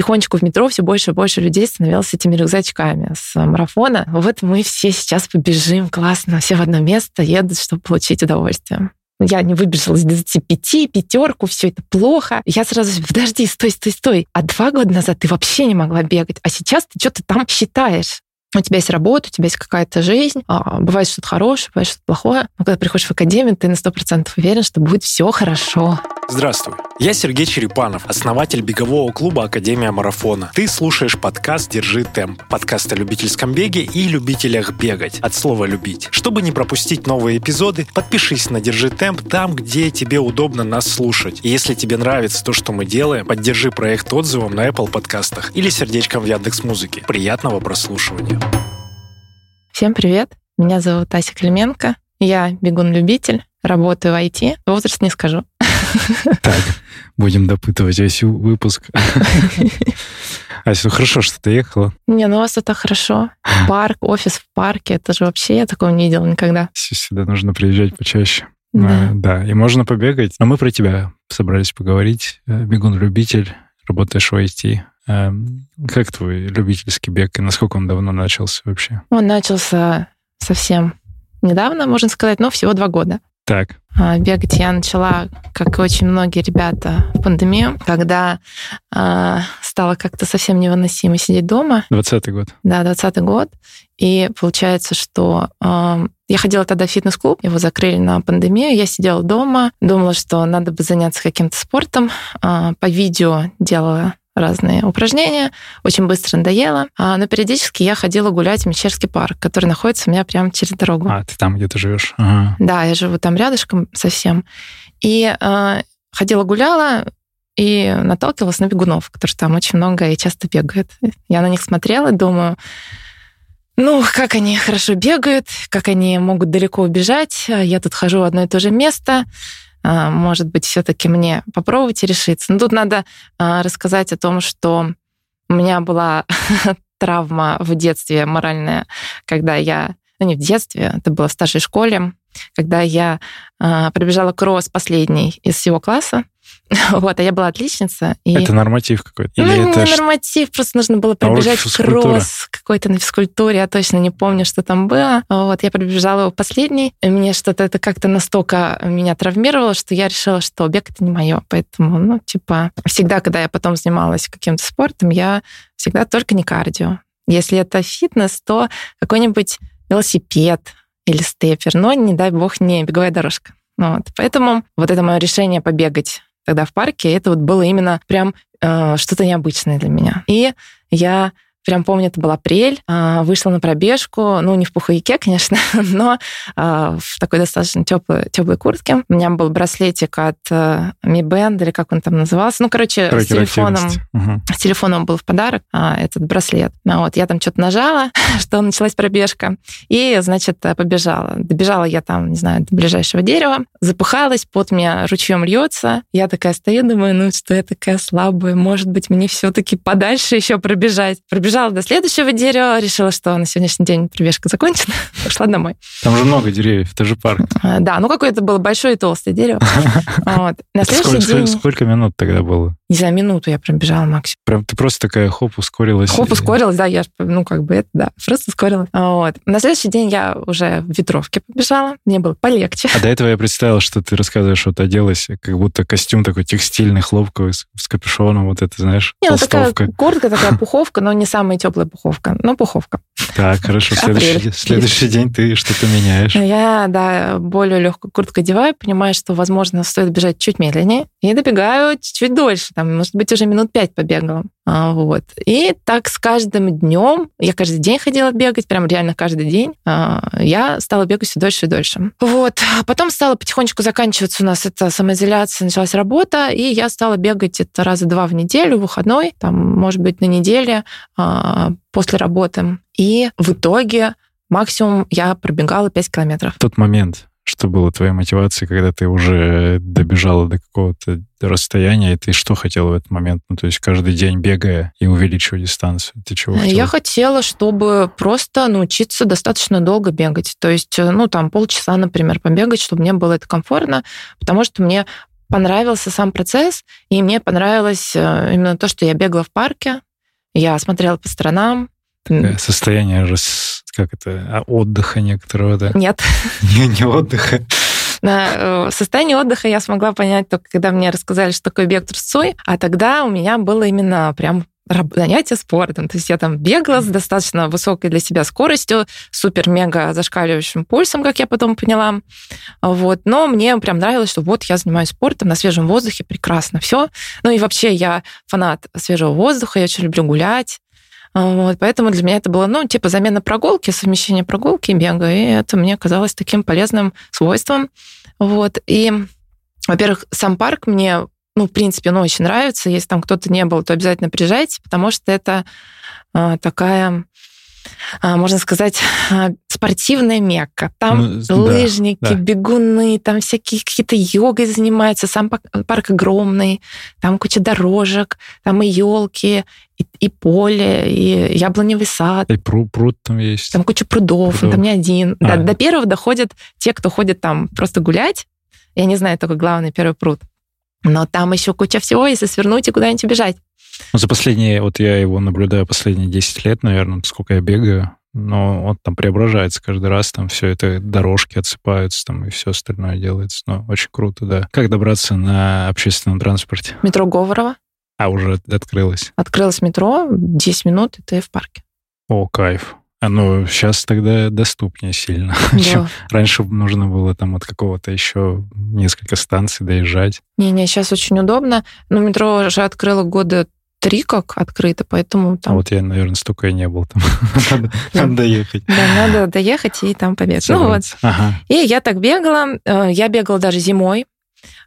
потихонечку в метро все больше и больше людей становилось этими рюкзачками с марафона. Вот мы все сейчас побежим, классно, все в одно место едут, чтобы получить удовольствие. Я не выбежала из 25, пятерку, все это плохо. Я сразу, подожди, стой, стой, стой. А два года назад ты вообще не могла бегать, а сейчас ты что-то там считаешь у тебя есть работа, у тебя есть какая-то жизнь, а, бывает что-то хорошее, бывает что-то плохое. Но когда приходишь в академию, ты на сто процентов уверен, что будет все хорошо. Здравствуй, я Сергей Черепанов, основатель бегового клуба Академия Марафона. Ты слушаешь подкаст «Держи темп», подкаст о любительском беге и любителях бегать, от слова «любить». Чтобы не пропустить новые эпизоды, подпишись на «Держи темп» там, где тебе удобно нас слушать. И если тебе нравится то, что мы делаем, поддержи проект отзывом на Apple подкастах или сердечком в Яндекс Музыке. Приятного прослушивания. Всем привет, меня зовут Ася Клименко, я бегун-любитель, работаю в IT, возраст не скажу. Так, будем допытывать весь выпуск. Ася, ну хорошо, что ты ехала. Не, ну у вас это хорошо. Парк, офис в парке, это же вообще я такого не видела никогда. Сюда нужно приезжать почаще. Да. А, да, и можно побегать. Но мы про тебя собрались поговорить. Э, Бегун-любитель, работаешь в IT. Эм, как твой любительский бег и насколько он давно начался вообще? Он начался совсем недавно, можно сказать, но всего два года. Так. А, бегать я начала, как и очень многие ребята, в пандемию, когда э, стало как-то совсем невыносимо сидеть дома. 20 год. Да, 20 год. И получается, что э, я ходила тогда в фитнес-клуб, его закрыли на пандемию, я сидела дома, думала, что надо бы заняться каким-то спортом. Э, по видео делала разные упражнения, очень быстро надоело. А, но периодически я ходила гулять в Мещерский парк, который находится у меня прямо через дорогу. А, ты там где-то живешь? Ага. Да, я живу там рядышком совсем. И э, ходила гуляла, и наталкивалась на бегунов, которые там очень много и часто бегают. Я на них смотрела и думаю, ну, как они хорошо бегают, как они могут далеко убежать. Я тут хожу в одно и то же место. А, может быть, все-таки мне попробовать и решиться. Но тут надо а, рассказать о том, что у меня была травма в детстве моральная, когда я, ну не в детстве, это было в старшей школе, когда я э, пробежала кросс последний из всего класса, Вот, а я была отличница. И... Это норматив какой-то? Или ну, это не норматив, просто нужно было пробежать кросс какой-то на физкультуре. Я точно не помню, что там было. Вот, я пробежала его последний. И мне что-то это как-то настолько меня травмировало, что я решила, что бег — это не мое. Поэтому, ну, типа, всегда, когда я потом занималась каким-то спортом, я всегда только не кардио. Если это фитнес, то какой-нибудь велосипед или степер, но, не дай бог, не беговая дорожка. Вот. Поэтому вот это мое решение побегать тогда в парке, это вот было именно прям э, что-то необычное для меня. И я Прям помню, это был апрель, а, вышла на пробежку, ну, не в пуховике, конечно, но а, в такой достаточно теплой, теплой куртке. У меня был браслетик от э, Mi Band, или как он там назывался. Ну, короче, с телефоном, угу. с телефоном был в подарок а, этот браслет. Вот, я там что-то нажала, что началась пробежка, и, значит, побежала. Добежала я там, не знаю, до ближайшего дерева, запыхалась, пот меня ручьем льется. Я такая стою, думаю, ну, что я такая слабая, может быть, мне все-таки подальше еще пробежать. Пробежала добежала до следующего дерева, решила, что на сегодняшний день пробежка закончена, пошла домой. Там же много деревьев, это же парк. А, да, ну какое-то было большое и толстое дерево. На следующий день... Сколько минут тогда было? Не знаю, минуту я пробежала максимум. Прям ты просто такая хоп, ускорилась. Хоп, ускорилась, да, я, ну, как бы это, да, просто ускорилась. Вот. На следующий день я уже в ветровке побежала, мне было полегче. А до этого я представила, что ты рассказываешь, ты оделась, как будто костюм такой текстильный, хлопковый, с, с капюшоном, вот это, знаешь, Не, ну такая куртка, такая пуховка, но не самая теплая пуховка, но пуховка. Так, хорошо. Следующий, следующий день ты что-то меняешь. Я, да, более легкую куртку одеваю, понимаю, что, возможно, стоит бежать чуть медленнее, и добегаю чуть дольше, там, может быть, уже минут пять побегала. А, вот. И так с каждым днем, я каждый день ходила бегать, прям реально каждый день, а, я стала бегать все дольше и дольше. Вот. А потом стала потихонечку заканчиваться у нас эта самоизоляция, началась работа, и я стала бегать это раза два в неделю, выходной, там, может быть, на неделе после работы. И в итоге максимум я пробегала 5 километров. В тот момент, что было твоей мотивацией, когда ты уже добежала до какого-то расстояния, и ты что хотела в этот момент? Ну, то есть каждый день бегая и увеличивая дистанцию. Ты чего хотела? Я хотела, чтобы просто научиться достаточно долго бегать. То есть, ну, там полчаса, например, побегать, чтобы мне было это комфортно, потому что мне понравился сам процесс, и мне понравилось э, именно то, что я бегала в парке, я смотрела по сторонам. Такое состояние как это, а, отдыха некоторого, да? Нет. Не, не отдыха. На э, состояние отдыха я смогла понять только, когда мне рассказали, что такое бег трусцой, а тогда у меня было именно прям занятие спортом. То есть я там бегала с достаточно высокой для себя скоростью, супер-мега зашкаливающим пульсом, как я потом поняла. Вот. Но мне прям нравилось, что вот я занимаюсь спортом на свежем воздухе, прекрасно все. Ну и вообще я фанат свежего воздуха, я очень люблю гулять. Вот, поэтому для меня это было, ну, типа замена прогулки, совмещение прогулки и бега, и это мне казалось таким полезным свойством. Вот, и, во-первых, сам парк мне ну, в принципе, ну, очень нравится. Если там кто-то не был, то обязательно приезжайте, потому что это а, такая а, можно сказать, а, спортивная мекка. Там ну, лыжники, да, да. бегуны, там всякие какие-то йогой занимаются. Сам парк огромный, там куча дорожек, там и елки, и, и поле, и яблоневый сад. И пруд, пруд там есть. Там куча прудов, прудов. там не один. А. До, до первого доходят те, кто ходит там просто гулять. Я не знаю только главный первый пруд. Но там еще куча всего, если свернуть и куда-нибудь убежать. Ну, за последние, вот я его наблюдаю последние 10 лет, наверное, сколько я бегаю, но он там преображается каждый раз, там все это, дорожки отсыпаются, там и все остальное делается. Ну, очень круто, да. Как добраться на общественном транспорте? Метро Говорова. А, уже открылось? Открылось метро, 10 минут, и ты в парке. О, кайф. А ну, сейчас тогда доступнее сильно. Да. Раньше нужно было там от какого-то еще несколько станций доезжать. Не-не, сейчас очень удобно. Но метро уже открыло года три как открыто, поэтому там... А вот я, наверное, столько и не был там. Надо доехать. Да, надо доехать и там побегать. Ну вот. И я так бегала. Э, я бегала даже зимой.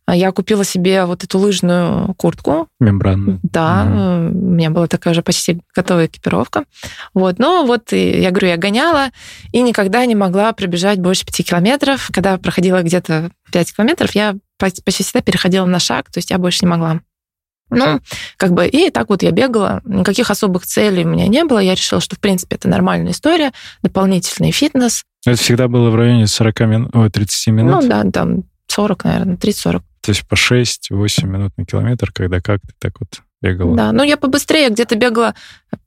А я купила себе вот эту лыжную куртку. Мембранную. Да, угу. у меня была такая же почти готовая экипировка. Вот, но вот я говорю, я гоняла и никогда не могла пробежать больше пяти километров. Когда проходила где-то пять километров, я почти всегда переходила на шаг, то есть я больше не могла. Ну, как бы, и так вот я бегала, никаких особых целей у меня не было, я решила, что, в принципе, это нормальная история, дополнительный фитнес. Это всегда было в районе 40 минут, ой, 30 минут? Ну, да, там 40, наверное, 30-40. То есть по 6-8 минут на километр, когда как ты так вот бегала? Да, ну я побыстрее, где-то бегала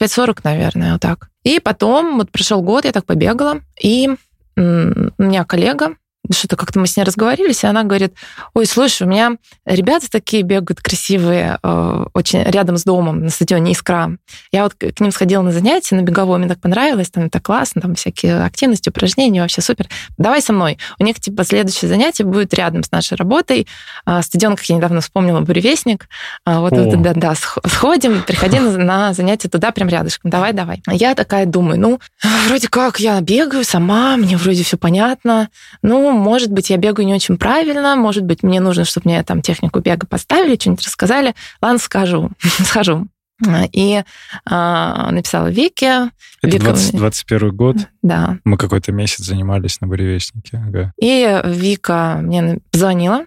5.40, наверное, вот так. И потом, вот прошел год, я так побегала, и у меня коллега, что-то как-то мы с ней разговорились, и она говорит, ой, слушай, у меня ребята такие бегают красивые, э, очень рядом с домом на стадионе «Искра». Я вот к ним сходила на занятия, на беговой, мне так понравилось, там это классно, там всякие активности, упражнения, вообще супер. Давай со мной. У них, типа, следующее занятие будет рядом с нашей работой. А, стадион, как я недавно вспомнила, «Буревестник». А, вот, вот да, да, сходим, приходи на, на занятие туда прям рядышком. Давай, давай. Я такая думаю, ну, вроде как я бегаю сама, мне вроде все понятно, ну, может быть, я бегаю не очень правильно, может быть, мне нужно, чтобы мне там технику бега поставили, что-нибудь рассказали. Ладно, скажу, схожу. И а, написала Вике. Это Вика... 20, 21 год? Да. Мы какой-то месяц занимались на буревестнике. Ага. И Вика мне позвонила,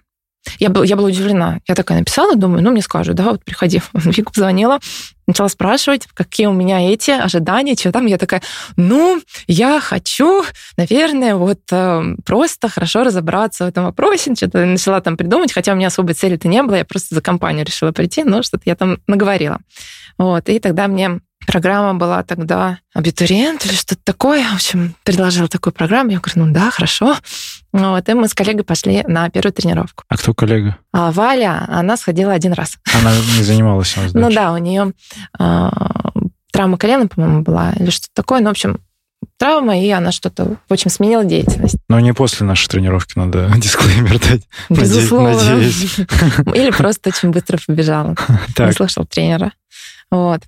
я, был, я была удивлена. Я такая написала, думаю, ну, мне скажут, да, вот приходи. Вика позвонила, начала спрашивать, какие у меня эти ожидания, что там. Я такая, ну, я хочу, наверное, вот э, просто хорошо разобраться в этом вопросе. Что-то начала там придумать, хотя у меня особой цели-то не было, я просто за компанию решила прийти, но что-то я там наговорила. Вот, и тогда мне программа была тогда абитуриент или что-то такое. В общем, предложила такую программу. Я говорю, ну да, хорошо. Вот, и мы с коллегой пошли на первую тренировку. А кто коллега? А Валя, она сходила один раз. Она не занималась у нас Ну да, у нее а, травма колена, по-моему, была, или что-то такое. Ну, в общем, травма, и она что-то, в общем, сменила деятельность. Но не после нашей тренировки надо дисклеймер дать. Безусловно. Надеюсь. Или просто очень быстро побежала. Не слышал тренера. Вот.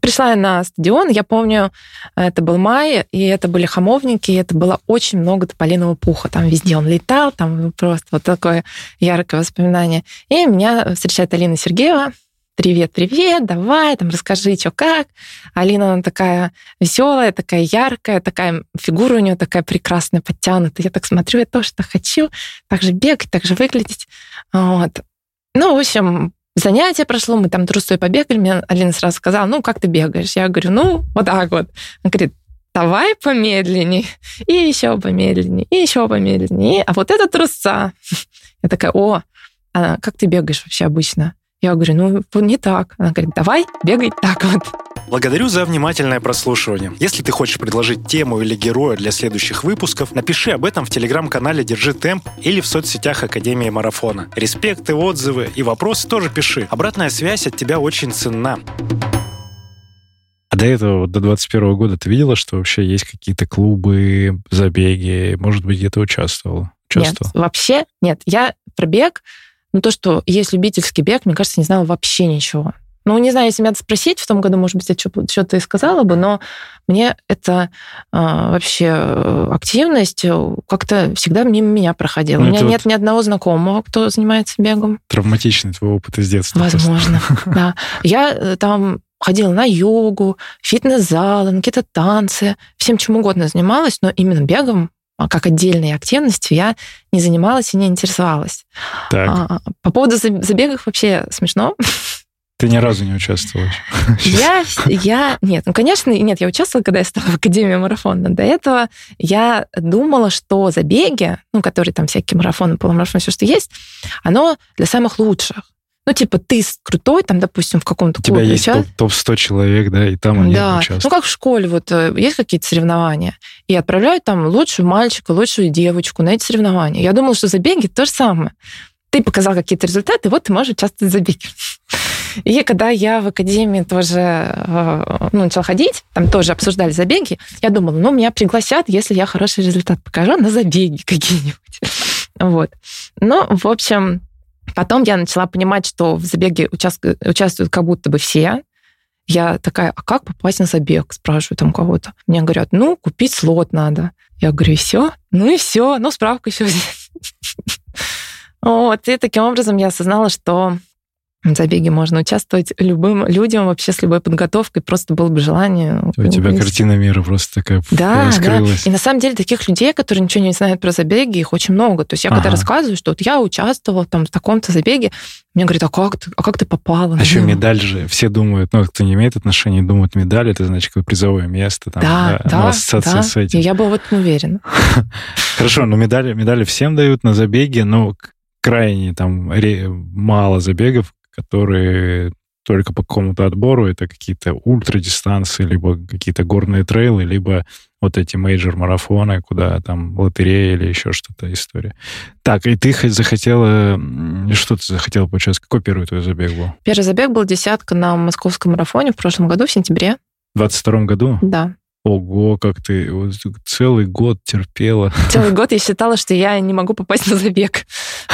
Пришла я на стадион, я помню, это был май, и это были хамовники, и это было очень много тополиного пуха. Там везде он летал, там просто вот такое яркое воспоминание. И меня встречает Алина Сергеева, привет, привет, давай, там, расскажи, что как. Алина, она такая веселая, такая яркая, такая фигура у нее такая прекрасная, подтянутая. Я так смотрю, я тоже так хочу, так же бегать, так же выглядеть. Вот. Ну, в общем, занятие прошло, мы там трусой побегали, мне Алина сразу сказала, ну, как ты бегаешь? Я говорю, ну, вот так вот. Она говорит, давай помедленнее, и еще помедленнее, и еще помедленнее. А вот это трусца. Я такая, о, она, как ты бегаешь вообще обычно? Я говорю, ну, не так. Она говорит, давай, бегай так вот. Благодарю за внимательное прослушивание. Если ты хочешь предложить тему или героя для следующих выпусков, напиши об этом в телеграм-канале «Держи темп» или в соцсетях Академии Марафона. Респекты, отзывы и вопросы тоже пиши. Обратная связь от тебя очень ценна. А до этого, до 21 года, ты видела, что вообще есть какие-то клубы, забеги? Может быть, где-то участвовала? участвовала? Нет, вообще нет. Я про бег ну, то, что есть любительский бег, мне кажется, не знала вообще ничего. Ну, не знаю, если меня спросить в том году, может быть, я что-то и сказала бы, но мне это а, вообще э, активность э, как-то всегда мимо меня проходила. Ну, У меня нет вот ни одного знакомого, кто занимается бегом. Травматичный твой опыт из детства. Возможно, да. Я э, там ходила на йогу, фитнес-залы, на какие-то танцы, всем чем угодно занималась, но именно бегом как отдельной активностью я не занималась и не интересовалась. Так. А, по поводу забегов вообще смешно. Ты ни разу не участвовала? Я, я, нет, ну, конечно, нет, я участвовала, когда я стала в Академии марафона. До этого я думала, что забеги, ну, которые там всякие марафоны, полумарафоны, все, что есть, оно для самых лучших. Ну, типа, ты крутой, там, допустим, в каком-то клубе. У тебя есть топ, топ-100 человек, да, и там они да. участвуют. Ну, как в школе, вот э, есть какие-то соревнования, и отправляют там лучшую мальчика, лучшую девочку на эти соревнования. Я думала, что забеги то же самое. Ты показал какие-то результаты, вот ты можешь участвовать в забеге. И когда я в академии тоже э, ну, начала ходить, там тоже обсуждали забеги, я думала, ну, меня пригласят, если я хороший результат покажу на забеги какие-нибудь. Вот. Ну, в общем, Потом я начала понимать, что в забеге участвуют как будто бы все. Я такая, а как попасть на забег? Спрашиваю там кого-то. Мне говорят, ну, купить слот надо. Я говорю, и все? Ну и все, ну, справку еще взять. Вот, и таким образом я осознала, что в забеге можно участвовать любым людям вообще с любой подготовкой, просто было бы желание. У тебя картина мира просто такая да, раскрылась. Да, и на самом деле таких людей, которые ничего не знают про забеги, их очень много. То есть я ага. когда рассказываю, что вот я участвовала там в таком-то забеге, мне говорят, а как ты, а как ты попала? А еще медаль же, все думают, ну, кто не имеет отношения, думают, медаль, это значит как призовое место. Там, да, да, ассоциация да. с этим. Я была в этом уверена. Хорошо, но медали, медали всем дают на забеге, но крайне там мало забегов, которые только по какому-то отбору, это какие-то ультрадистанции, либо какие-то горные трейлы, либо вот эти мейджор-марафоны, куда там лотерея или еще что-то история. Так, и ты захотела... Что ты захотела поучаствовать? Какой первый твой забег был? Первый забег был десятка на московском марафоне в прошлом году, в сентябре. В 22 году? Да. Ого, как ты целый год терпела. Целый год я считала, что я не могу попасть на забег.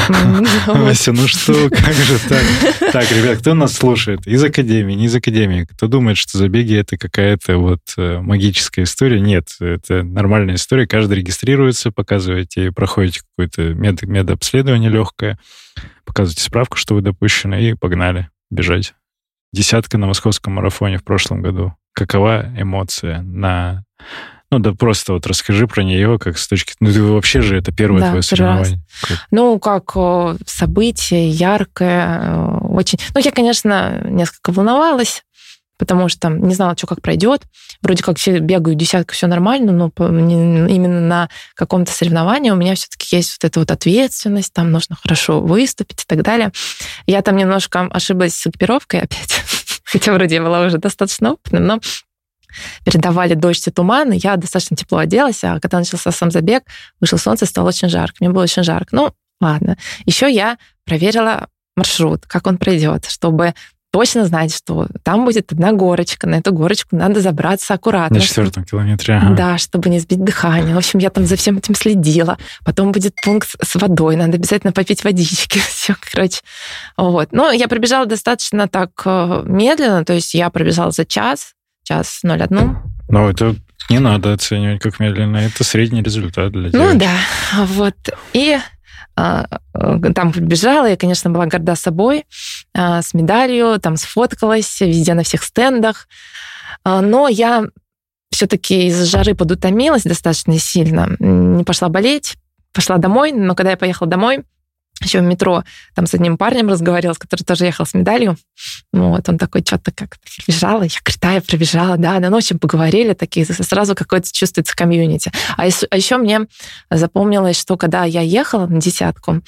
Вася, ну что, как же так? Так, ребят, кто нас слушает? Из Академии, не из Академии. Кто думает, что забеги это какая-то вот э, магическая история? Нет, это нормальная история. Каждый регистрируется, показываете, проходите какое-то мед, медобследование легкое, показываете справку, что вы допущены, и погнали бежать. Десятка на московском марафоне в прошлом году какова эмоция на... Ну, да просто вот расскажи про нее, как с точки... Ну, ты вообще же это первое да, твое соревнование. Ну, как событие яркое, очень... Ну, я, конечно, несколько волновалась, потому что не знала, что как пройдет. Вроде как все бегают десятку, все нормально, но именно на каком-то соревновании у меня все-таки есть вот эта вот ответственность, там нужно хорошо выступить и так далее. Я там немножко ошиблась с экипировкой опять хотя вроде я была уже достаточно опытным, но передавали дождь и туман, и я достаточно тепло оделась, а когда начался сам забег, вышло солнце, стало очень жарко. Мне было очень жарко. Ну, ладно. Еще я проверила маршрут, как он пройдет, чтобы точно знать, что там будет одна горочка, на эту горочку надо забраться аккуратно. На четвертом километре. Ага. Да, чтобы не сбить дыхание. В общем, я там за всем этим следила. Потом будет пункт с водой, надо обязательно попить водички. Все, короче. Вот. Но я пробежала достаточно так э, медленно, то есть я пробежала за час, час 01. Ну, это не надо оценивать как медленно, это средний результат для тебя. Ну да, вот. И там бежала, я, конечно, была горда собой, а, с медалью, там сфоткалась везде на всех стендах. А, но я все-таки из жары подутомилась достаточно сильно, не пошла болеть, пошла домой, но когда я поехала домой, еще в метро там с одним парнем разговаривала, с которым тоже ехал с медалью. Вот, он такой что-то как пробежала, я говорю, да, я пробежала, да, на ночи поговорили, такие, сразу какое-то чувствуется комьюнити. А, а еще мне запомнилось, что когда я ехала на десятку,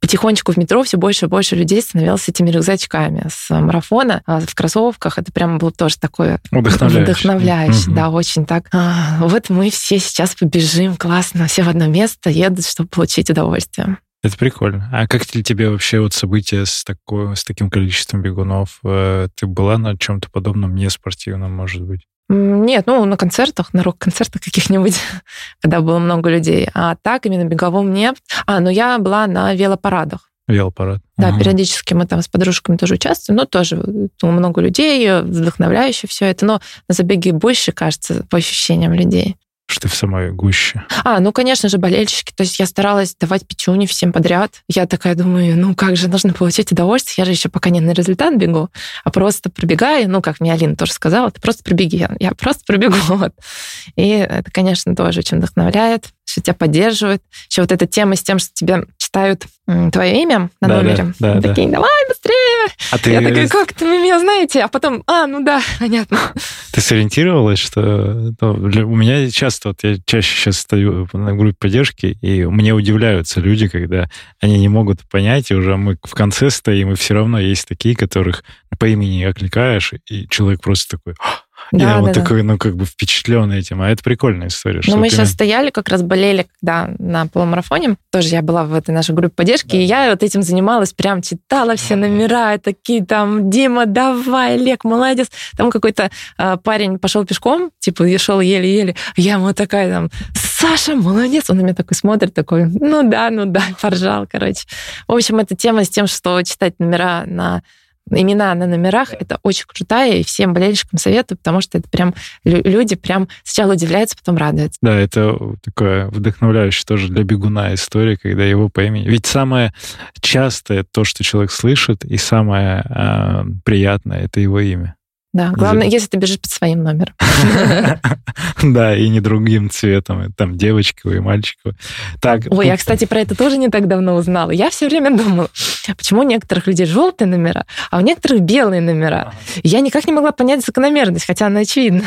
потихонечку в метро все больше и больше людей становилось с этими рюкзачками с марафона а в кроссовках. Это прям было тоже такое вдохновляющее. Вдохновляющее, да, очень так. А, вот мы все сейчас побежим, классно, все в одно место едут, чтобы получить удовольствие. Это прикольно. А как тебе вообще вот события с, такой, с таким количеством бегунов? Э, ты была на чем-то подобном, не спортивном, может быть? Нет, ну, на концертах, на рок-концертах каких-нибудь, когда было много людей. А так, именно беговом нет. А, ну, я была на велопарадах. Велопарад. Да, угу. периодически мы там с подружками тоже участвуем, но тоже ну, много людей, вдохновляюще все это, но на забеге больше, кажется, по ощущениям людей что ты в самой гуще? А, ну, конечно же, болельщики. То есть я старалась давать печуни всем подряд. Я такая думаю, ну, как же нужно получить удовольствие? Я же еще пока не на результат бегу, а просто пробегаю. Ну, как мне Алина тоже сказала, ты просто пробеги. Я просто пробегу. Вот. И это, конечно, тоже очень вдохновляет, что тебя поддерживают. Еще вот эта тема с тем, что тебе читают твое имя на да, номере. Да, да, такие, давай быстрее. А ты... Я такая, как ты меня знаете? А потом, а, ну да, понятно. Ты сориентировалась, что ну, для... у меня часто, вот я чаще сейчас стою на группе поддержки, и мне удивляются люди, когда они не могут понять, и уже мы в конце стоим, и все равно есть такие, которых по имени окликаешь, и человек просто такой, да, я да, вот да. такой, ну, как бы впечатлен этим. А это прикольная история. Ну, мы сейчас стояли, как раз болели, когда на полумарафоне. Тоже я была в этой нашей группе поддержки, да. и я вот этим занималась, прям читала все номера, такие там, Дима, давай, Олег, молодец. Там какой-то э, парень пошел пешком, типа, шел еле-еле. Я ему такая там, Саша, молодец. Он на меня такой смотрит, такой, ну да, ну да, поржал, короче. В общем, эта тема с тем, что читать номера на имена на номерах, это очень крутая, и всем болельщикам советую, потому что это прям люди прям сначала удивляются, потом радуются. Да, это такое вдохновляющее тоже для бегуна история, когда его по имени... Ведь самое частое то, что человек слышит, и самое э, приятное — это его имя. Да, главное, если ты бежишь под своим номером. Да, и не другим цветом, там девочка и мальчика. Так. Ой, я, кстати, про это тоже не так давно узнала. Я все время думала, почему у некоторых людей желтые номера, а у некоторых белые номера. Я никак не могла понять закономерность, хотя она очевидна.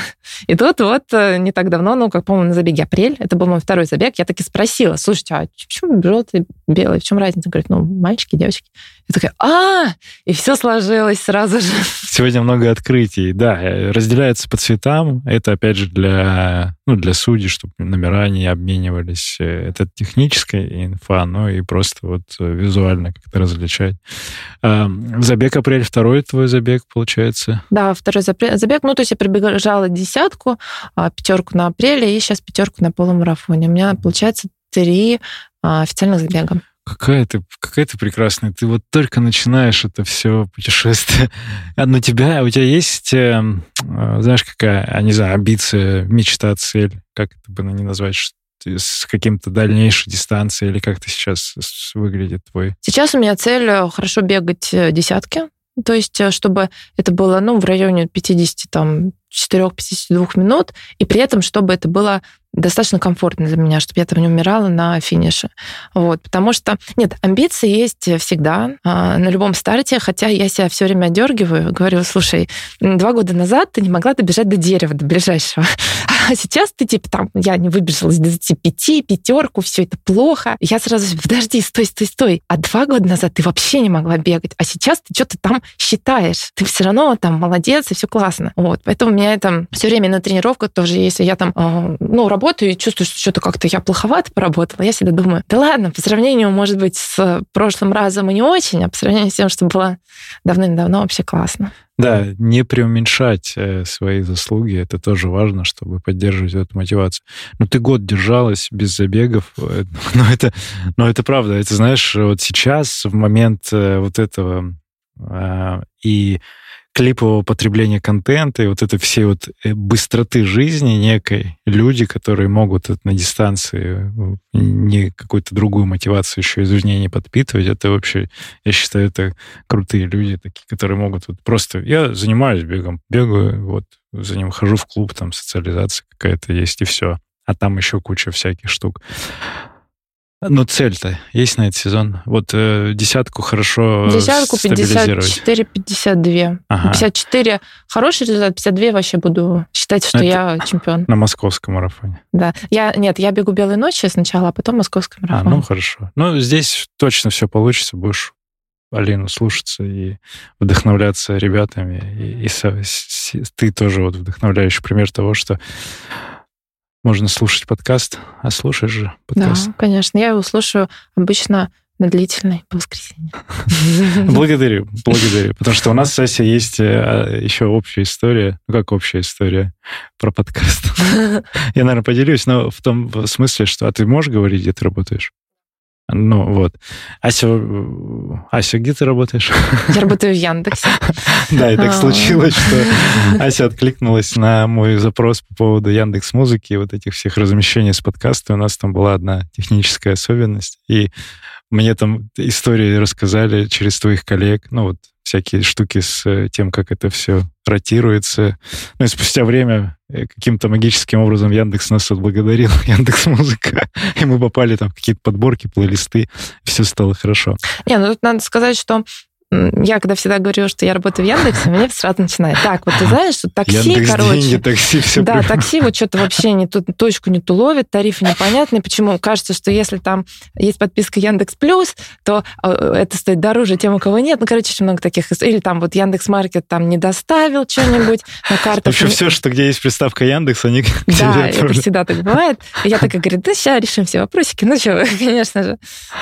И тут вот э, не так давно, ну, как, по-моему, на забеге апрель, это был мой второй забег, я таки спросила, слушайте, а почему желтый, белый, в чем разница? Говорит, ну, мальчики, девочки. Я такая, а, и все сложилось сразу же. Сегодня много открытий. Да, э, разделяется по цветам. Это, опять же, для, ну, для судей, чтобы номера не обменивались. Э, это техническая инфа, ну и просто вот э, визуально как-то различать. Забег апрель второй твой забег, получается? Да, второй забег. Ну, то есть я пробежала десятку, а, пятерку на апреле и сейчас пятерку на полумарафоне. У меня, получается, три а, официальных забега какая ты, какая ты прекрасная. Ты вот только начинаешь это все путешествие. А на тебя, у тебя есть, э, э, знаешь, какая, а, не знаю, амбиция, мечта, цель, как это бы не назвать, с каким-то дальнейшей дистанцией, или как ты сейчас выглядит твой? Сейчас у меня цель э, хорошо бегать десятки, то есть, чтобы это было, ну, в районе 50, там, 4-52 минут, и при этом, чтобы это было достаточно комфортно для меня, чтобы я там не умирала на финише. Вот, потому что, нет, амбиции есть всегда а, на любом старте, хотя я себя все время одергиваю, говорю, слушай, два года назад ты не могла добежать до дерева, до ближайшего, а сейчас ты типа там, я не выбежала из 25, пятерку, все это плохо. Я сразу, подожди, стой, стой, стой. А два года назад ты вообще не могла бегать, а сейчас ты что-то там считаешь. Ты все равно там молодец, и все классно. Вот, поэтому меня это все время на тренировках тоже, если я там, а, ну, и чувствую, что что-то как-то я плоховато поработала, я всегда думаю, да ладно, по сравнению, может быть, с прошлым разом и не очень, а по сравнению с тем, что было давным-давно, вообще классно. Да, не преуменьшать э, свои заслуги, это тоже важно, чтобы поддерживать эту мотивацию. Ну, ты год держалась без забегов, э, но это, но это правда. Это, знаешь, вот сейчас, в момент э, вот этого а, и клипового потребления контента и вот это все вот э, быстроты жизни некой, люди, которые могут на дистанции э, не какую-то другую мотивацию еще извне не подпитывать, это вообще, я считаю, это крутые люди такие, которые могут вот просто... Я занимаюсь бегом, бегаю, вот, за ним хожу в клуб, там социализация какая-то есть, и все. А там еще куча всяких штук. Ну, цель-то есть на этот сезон? Вот э, десятку хорошо Десятку 54-52. Ага. 54 хороший результат, 52 вообще буду считать, что Это я чемпион. На московском марафоне. Да. Я, нет, я бегу белые ночи сначала, а потом московский марафон. А, ну хорошо. Ну, здесь точно все получится, будешь Алину слушаться и вдохновляться ребятами. И, и с, ты тоже вот вдохновляющий пример того, что можно слушать подкаст, а слушаешь же подкаст. Да, конечно. Я его слушаю обычно на длительной по воскресенье. Благодарю, благодарю. Потому что у нас с Асей есть э, еще общая история. Ну, как общая история про подкаст? Я, наверное, поделюсь, но в том смысле, что... А ты можешь говорить, где ты работаешь? Ну, вот. Ася, Ася, где ты работаешь? Я работаю в Яндексе. Да, и так а. случилось, что Ася откликнулась на мой запрос по поводу Яндекс Музыки и вот этих всех размещений с подкаста. У нас там была одна техническая особенность. И мне там истории рассказали через твоих коллег. Ну, вот всякие штуки с э, тем, как это все ротируется. Ну и спустя время э, каким-то магическим образом Яндекс нас отблагодарил, Яндекс Музыка, и мы попали там в какие-то подборки, плейлисты, все стало хорошо. Не, ну тут надо сказать, что я когда всегда говорю, что я работаю в Яндексе, мне сразу начинает. Так, вот ты знаешь, что такси, Яндекс короче... Деньги, такси, все Да, такси вот что-то вообще не ту точку не ту ловит, тарифы непонятные. Почему? Кажется, что если там есть подписка Яндекс Плюс, то э, это стоит дороже тем, у кого нет. Ну, короче, очень много таких. Или там вот Яндекс Маркет там не доставил что-нибудь на карту. Вообще все, что где есть приставка Яндекс, они Да, это всегда так бывает. Я такая говорю, да сейчас решим все вопросики. Ну что, конечно же.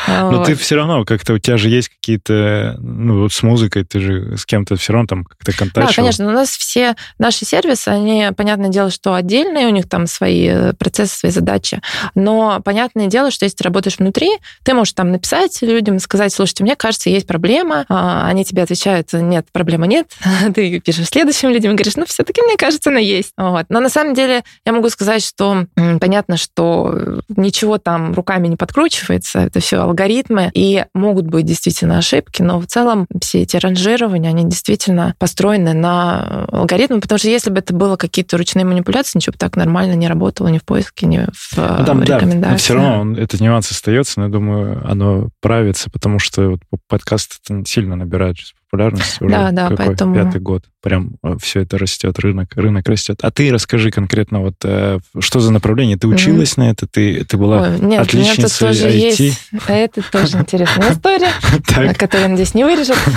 Но ты все равно как-то, у тебя же есть какие-то, ну, вот с музыкой ты же с кем-то все равно там как-то контактировал. Да, конечно. У нас все наши сервисы, они, понятное дело, что отдельные, у них там свои э, процессы, свои задачи. Но понятное дело, что если ты работаешь внутри, ты можешь там написать людям, сказать, слушайте, мне кажется, есть проблема. А, они тебе отвечают, нет, проблемы нет. Ты пишешь следующим людям и говоришь, ну, все-таки мне кажется, она есть. Вот. Но на самом деле я могу сказать, что понятно, что ничего там руками не подкручивается, это все алгоритмы, и могут быть действительно ошибки, но в целом все эти ранжи ранжирования, они действительно построены на алгоритмы, потому что если бы это было какие-то ручные манипуляции, ничего бы так нормально не работало ни в поиске, ни в ну, там, рекомендациях. Да, но все равно этот нюанс остается, но я думаю, оно правится, потому что вот подкаст сильно набирает популярность уже да, да, какой поэтому... пятый год. Прям э, все это растет, рынок, рынок растет. А ты расскажи конкретно, вот э, что за направление? Ты училась mm-hmm. на это? Ты, ты была Ой, нет, отличницей тоже IT? Есть. Это тоже интересная история, которую, надеюсь, не вырежут.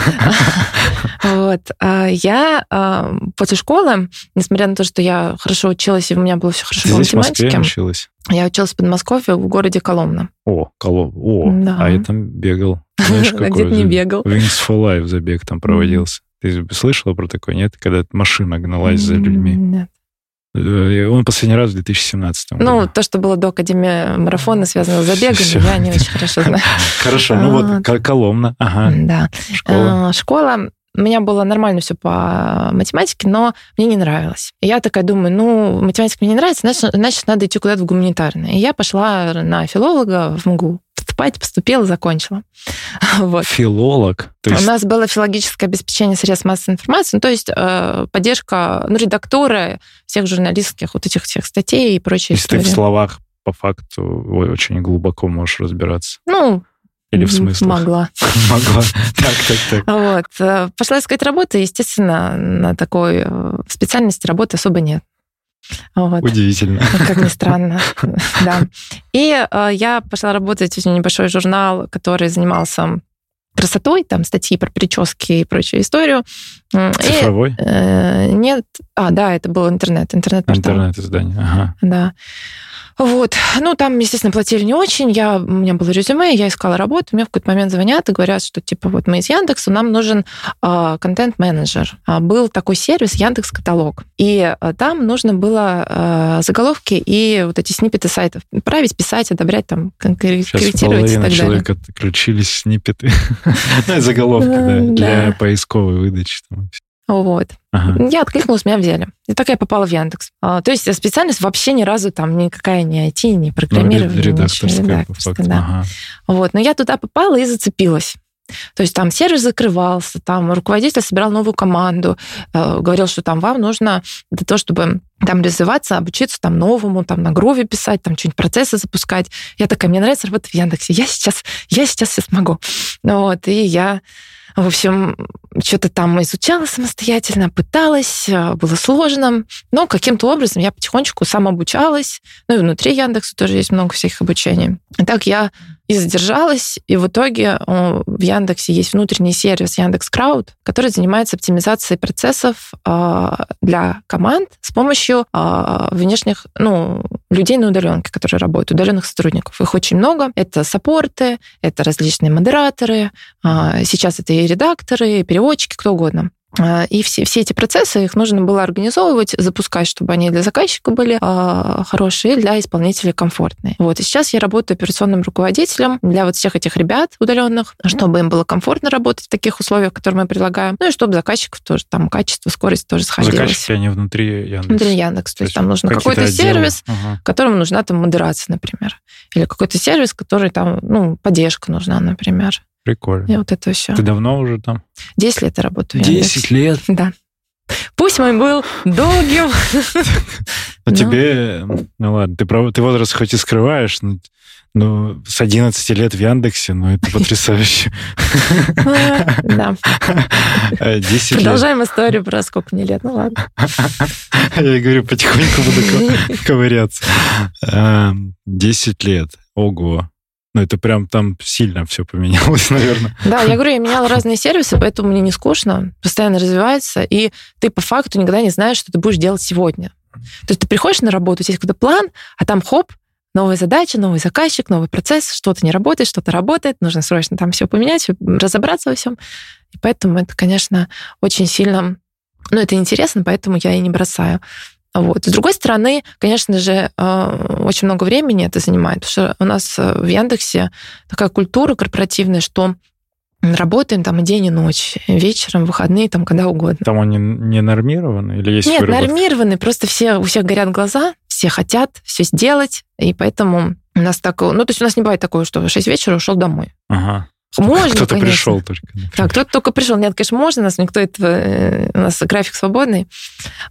Вот. А я а, после школы, несмотря на то, что я хорошо училась, и у меня было все хорошо по математике... училась? Я училась в Подмосковье в городе Коломна. О, Колом. О, а я там бегал. Знаешь, какой? Где-то не бегал. Wings for Life забег там проводился. Ты слышала про такой, нет? Когда машина гналась за людьми? Нет. Э, он последний раз в 2017 году. Ну, то, что было до Академии марафона, связано с забегами, Все. я не очень хорошо знаю. Хорошо, ну вот Коломна, ага. Да. Школа. Школа у меня было нормально все по математике, но мне не нравилось. И я такая думаю, ну, математика мне не нравится, значит, значит надо идти куда-то в гуманитарное. И я пошла на филолога в МГУ поступать, поступила, закончила. Вот. Филолог? То есть... У нас было филологическое обеспечение средств массовой информации, ну, то есть э, поддержка ну, редактуры всех журналистских вот этих всех статей и прочее. Есть ты в словах по факту очень глубоко можешь разбираться. Ну, или в смысле? Могла. Могла. Так, так, так. Вот. Э, пошла искать работу, естественно, на такой э, специальности работы особо нет. Вот. Удивительно. Как ни странно, да. И э, я пошла работать в небольшой журнал, который занимался красотой, там статьи про прически и прочую историю. Цифровой? И, э, нет. А, да, это был интернет, интернет-портал. Интернет-издание, ага. Да. Вот. Ну, там, естественно, платили не очень. Я, у меня было резюме, я искала работу. Мне в какой-то момент звонят и говорят, что, типа, вот мы из Яндекса, нам нужен э, контент-менеджер. А был такой сервис Яндекс Каталог. И э, там нужно было э, заголовки и вот эти снипеты сайтов править, писать, одобрять, там, корректировать и так далее. человек отключились снипеты. Заголовки, да, для поисковой выдачи. Вот. Ага. Я откликнулась, меня взяли. И так я попала в Яндекс. А, то есть специальность вообще ни разу там никакая не IT, не программирование. Ну, редакторская, ничего, редакторская да. Ага. Вот. Но я туда попала и зацепилась. То есть там сервис закрывался, там руководитель собирал новую команду, э, говорил, что там вам нужно для того, чтобы там развиваться, обучиться там новому, там на Грове писать, там что-нибудь процессы запускать. Я такая, мне нравится работать в Яндексе, я сейчас, я сейчас все смогу. Вот, и я в общем, что-то там изучала самостоятельно, пыталась, э, было сложно, но каким-то образом я потихонечку самообучалась. Ну и внутри Яндекса тоже есть много всяких обучений. И так я и задержалась, и в итоге в Яндексе есть внутренний сервис Яндекс Крауд, который занимается оптимизацией процессов а, для команд с помощью а, внешних, ну, людей на удаленке, которые работают, удаленных сотрудников. Их очень много. Это саппорты, это различные модераторы, а, сейчас это и редакторы, и переводчики, кто угодно. А, и все, все эти процессы, их нужно было организовывать, запускать, чтобы они для заказчика были э, хорошие, для исполнителей комфортные. Вот. И сейчас я работаю операционным руководителем для вот всех этих ребят удаленных, чтобы им было комфортно работать в таких условиях, которые мы предлагаем, ну и чтобы заказчиков тоже там качество, скорость тоже сходилось. Заказчики, они внутри Яндекса? Внутри Яндекса. То, то есть там нужно какой-то сервис, ага. которому нужна там модерация, например. Или какой-то сервис, который там, ну, поддержка нужна, например. Прикольно. И вот это все. Ты давно уже там? Десять лет я работаю. Десять лет? Да. Пусть мой был долгим. А тебе, ну ладно, ты, ты возраст хоть и скрываешь, но ну, с 11 лет в Яндексе, ну, это потрясающе. Да. 10 Продолжаем историю про сколько мне лет, ну ладно. Я говорю, потихоньку буду ковыряться. 10 лет, ого. Ну, это прям там сильно все поменялось, наверное. Да, я говорю, я меняла разные сервисы, поэтому мне не скучно, постоянно развивается, и ты по факту никогда не знаешь, что ты будешь делать сегодня. То есть ты приходишь на работу, у тебя есть какой-то план, а там хоп, новая задача, новый заказчик, новый процесс, что-то не работает, что-то работает, нужно срочно там все поменять, разобраться во всем. И поэтому это, конечно, очень сильно, ну, это интересно, поэтому я и не бросаю. Вот. С другой стороны, конечно же, э, очень много времени это занимает, потому что у нас э, в Яндексе такая культура корпоративная, что работаем там и день, и ночь, вечером, выходные, там когда угодно. Там они не нормированы или есть Нет, нормированы, просто все, у всех горят глаза, все хотят все сделать, и поэтому у нас так... Ну, то есть у нас не бывает такого, что в 6 вечера ушел домой. Ага. Можно, Кто-то конечно. пришел только. Да, кто-то только пришел. Нет, конечно, можно, у нас никто этого... Э, у нас график свободный.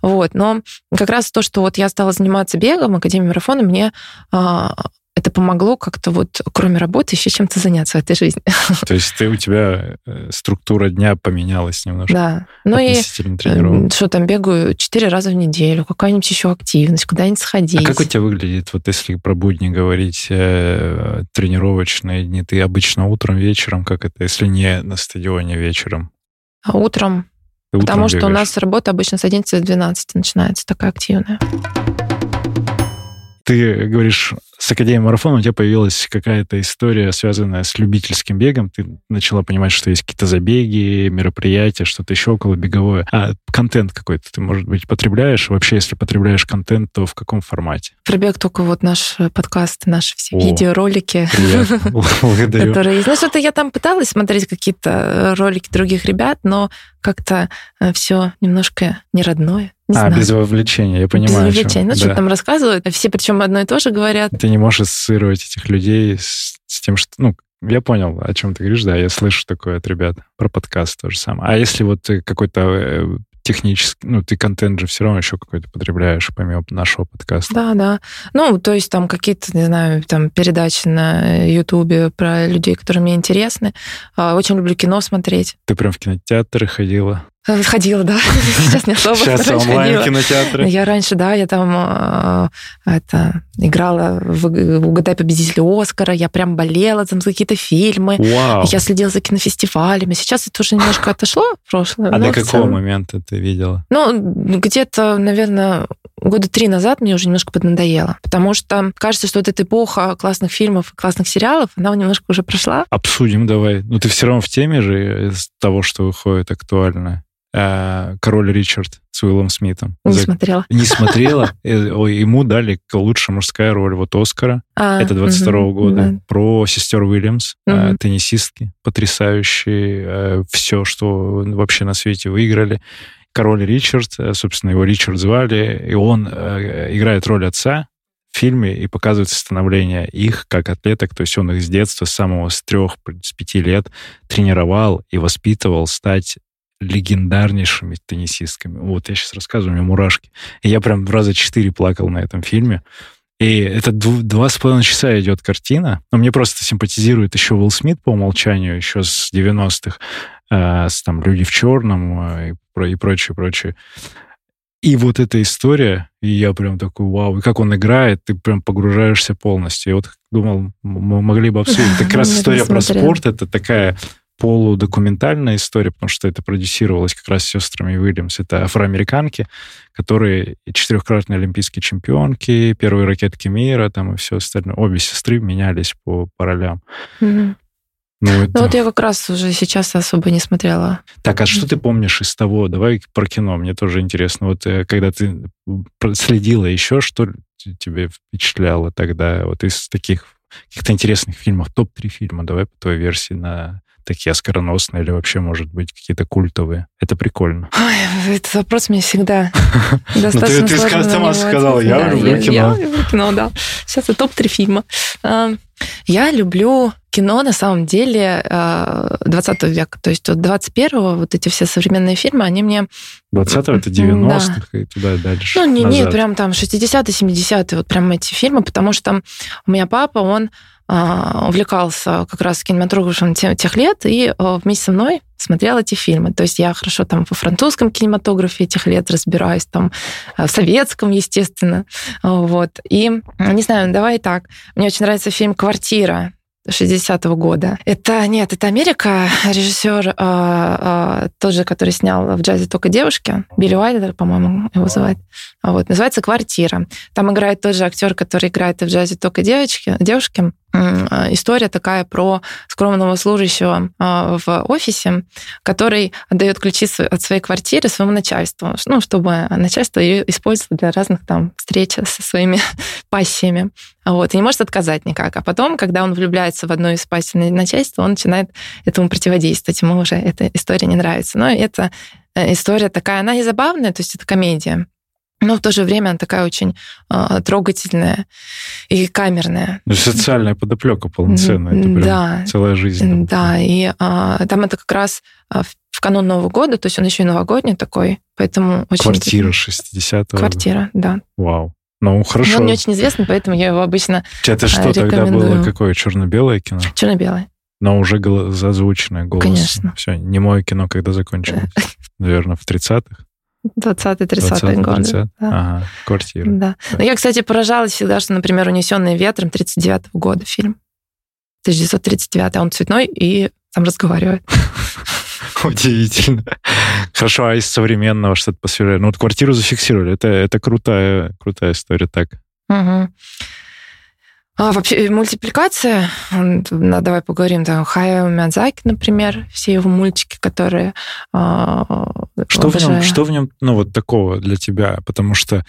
Вот. Но как раз то, что вот я стала заниматься бегом, Академией марафона, мне а, это помогло как-то вот, кроме работы, еще чем-то заняться в этой жизни. То есть ты, у тебя э, структура дня поменялась немножко? Да. Ну и э, что там, бегаю четыре раза в неделю, какая-нибудь еще активность, куда-нибудь сходить. А как у тебя выглядит, вот если про будни говорить, э, тренировочные дни? Ты обычно утром, вечером, как это, если не на стадионе вечером? А утром. Ты Потому что бегаешь? у нас работа обычно с 11 до 12 начинается, такая активная ты говоришь, с Академией марафона у тебя появилась какая-то история, связанная с любительским бегом. Ты начала понимать, что есть какие-то забеги, мероприятия, что-то еще около беговое. А контент какой-то ты, может быть, потребляешь? Вообще, если потребляешь контент, то в каком формате? Пробег только вот наш подкаст, наши все О, видеоролики. Которые... Знаешь, это я там пыталась смотреть какие-то ролики других ребят, но как-то э, все немножко не родное. Не а, знаю. без вовлечения, я понимаю. Без вовлечения. Ну, да. что там рассказывают, все причем одно и то же говорят. Ты не можешь ассоциировать этих людей с, с тем, что... Ну, я понял, о чем ты говоришь, да, я слышу такое от ребят. Про подкаст то же самое. А если вот ты какой-то э, технический, ну, ты контент же все равно еще какой-то потребляешь, помимо нашего подкаста. Да, да. Ну, то есть там какие-то, не знаю, там передачи на Ютубе про людей, которые мне интересны. А, очень люблю кино смотреть. Ты прям в кинотеатры ходила? Ходила, да. Сейчас не особо. Сейчас онлайн кинотеатры. Я раньше, да, я там а, это, играла в угадай победителя Оскара, я прям болела там за какие-то фильмы. Вау. Я следила за кинофестивалями. Сейчас это уже немножко отошло в прошлое. А до какого момента ты видела? Ну, где-то, наверное, года три назад мне уже немножко поднадоело, потому что кажется, что вот эта эпоха классных фильмов, классных сериалов, она немножко уже прошла. Обсудим давай. Ну, ты все равно в теме же из того, что выходит актуально. Э, Король Ричард с Уиллом Смитом. Не За... смотрела. Не смотрела. Э, ему дали лучшая мужская роль вот Оскара. А, это 22 -го года. Да. Про сестер Уильямс, угу. теннисистки, потрясающие. Все, что вообще на свете выиграли. Король Ричард, собственно, его Ричард звали, и он играет роль отца, в фильме и показывает становление их как атлеток, то есть он их с детства, с самого с трех, с пяти лет тренировал и воспитывал стать легендарнейшими теннисистками. Вот я сейчас рассказываю, у меня мурашки. И я прям раза четыре плакал на этом фильме. И это два с половиной часа идет картина. Но мне просто симпатизирует еще Уилл Смит по умолчанию, еще с 90-х, э, с там «Люди в черном» э, и, про, и прочее, прочее. И вот эта история, и я прям такой, вау, и как он играет, ты прям погружаешься полностью. Я вот думал, мы могли бы обсудить. Это как раз история про спорт, это такая полудокументальная история, потому что это продюсировалось как раз сестрами Уильямс. Это афроамериканки, которые четырехкратные олимпийские чемпионки, первые ракетки мира, там и все остальное. Обе сестры менялись по, по ролям. Mm-hmm. Ну, это... ну вот я как раз уже сейчас особо не смотрела. Так, а что ты помнишь из того? Давай про кино, мне тоже интересно. Вот э, когда ты следила еще, что тебе впечатляло тогда вот из таких каких-то интересных фильмов? Топ-3 фильма, давай по твоей версии на такие оскароносные или вообще, может быть, какие-то культовые. Это прикольно. Ой, этот вопрос мне всегда достаточно Ну ты сама сказала, я люблю кино. Я люблю кино, да. Сейчас это топ-3 фильма. А, я люблю кино, на самом деле, 20 а, века. То есть от 21-го вот эти все современные фильмы, они мне... 20-го это 90-х да. и туда дальше. Ну, не, нет, прям там 60-е, 70-е, вот прям эти фильмы, потому что у меня папа, он увлекался как раз кинематографом тех лет и а, вместе со мной смотрел эти фильмы. То есть я хорошо там во французском кинематографе этих лет разбираюсь, там а, в советском, естественно. Вот. И, не знаю, давай так. Мне очень нравится фильм «Квартира», 60-го года. Это, нет, это Америка, режиссер э, э, тот же, который снял в джазе только девушки, Билли Уайлдер, по-моему, его зовут. Вот, называется «Квартира». Там играет тот же актер, который играет в джазе только девочки, девушки. А, история такая про скромного служащего в офисе, который отдает ключи от своей квартиры своему начальству, ну, чтобы начальство ее использовало для разных там встреч со своими пассиями. Вот, и не может отказать никак. А потом, когда он влюбляется в одну из пассий начальства, он начинает этому противодействовать. Ему уже эта история не нравится. Но это э, история такая, она и забавная, то есть это комедия но в то же время она такая очень э, трогательная и камерная. Ну, социальная подоплека полноценная. Это прям да. целая жизнь. Да, и э, там это как раз э, в канун Нового года, то есть он еще и новогодний такой, поэтому очень... Квартира 60-го. Квартира, да. Вау. Ну, хорошо. Но он мне очень известен, поэтому я его обычно Это что тогда было? Какое? Черно-белое кино? Черно-белое. Но уже озвученное голос. Конечно. Все, не мое кино, когда закончилось. Наверное, в 30-х. 20-30 годы. 30? Да. Ага, квартира. Да. Но я, кстати, поражалась всегда, что, например, «Унесенные ветром» 39 -го года фильм. 1939 он цветной и там разговаривает. Удивительно. Хорошо, а из современного что-то посвежее? Ну, вот квартиру зафиксировали. Это, это крутая, крутая история, так. Угу. А, вообще, э, мультипликация, ну, давай поговорим, там, Хая Мядзаки, например, все его мультики, которые а, что в, нем, что в нем, ну, вот такого для тебя? Потому что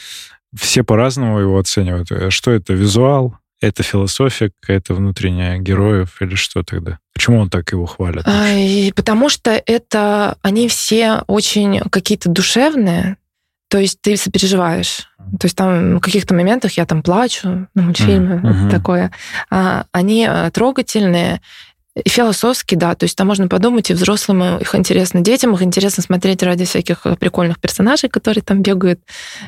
все по-разному его оценивают. Э, что это, визуал? Это философия какая-то внутренняя героев или что тогда? Почему он так его хвалит? А, потому что это они все очень какие-то душевные, то есть ты сопереживаешь. То есть там в каких-то моментах я там плачу на мультфильме, uh-huh. такое. А, они э, трогательные, и философски, да, то есть там можно подумать, и взрослым их интересно, детям их интересно смотреть ради всяких э, прикольных персонажей, которые там бегают,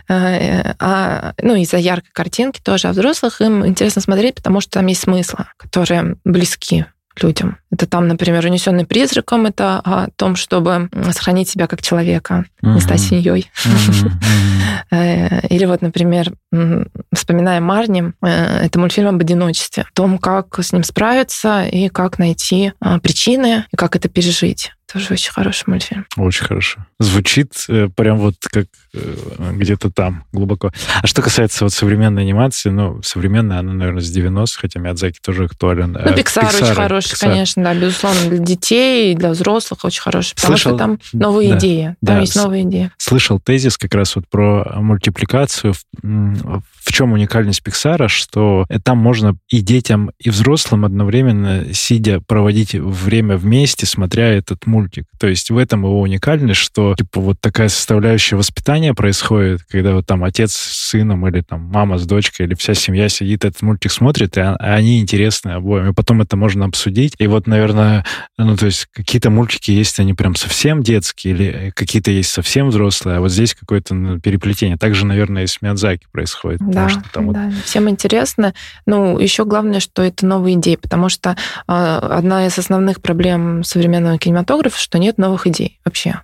э, а, ну, из-за яркой картинки тоже, а взрослых им интересно смотреть, потому что там есть смыслы, которые близки людям. Это там, например, унесенный призраком, это о том, чтобы сохранить себя как человека, uh-huh. не стать свиньей. Uh-huh. Или вот, например, вспоминая Марни, э, это мультфильм об одиночестве, о том, как с ним справиться и как найти а, причины, и как это пережить. Тоже очень хороший мультфильм. Очень хорошо. Звучит э, прям вот как э, где-то там, глубоко. А что касается вот современной анимации, ну, современная, она, наверное, с 90-х, хотя Миядзаки тоже актуален. Ну, Pixar, Pixar очень хороший, Pixar. конечно, да, безусловно, для детей, для взрослых очень хороший, потому Слышал, что там новые да, идеи, там да, есть новые идеи. Слышал тезис как раз вот про мультипликацию. В, чем уникальность Pixar, что там можно и детям, и взрослым одновременно, сидя, проводить время вместе, смотря этот мультик мультик. То есть в этом его уникальность, что типа вот такая составляющая воспитания происходит, когда вот там отец с сыном или там мама с дочкой или вся семья сидит, этот мультик смотрит, и они интересны обоим. И потом это можно обсудить. И вот, наверное, ну то есть какие-то мультики есть, они прям совсем детские, или какие-то есть совсем взрослые, а вот здесь какое-то ну, переплетение. Также, наверное, и с Миядзаки происходит. Да, что там да. Вот... всем интересно. Ну, еще главное, что это новые идеи, потому что э, одна из основных проблем современного кинематографа, что нет новых идей вообще.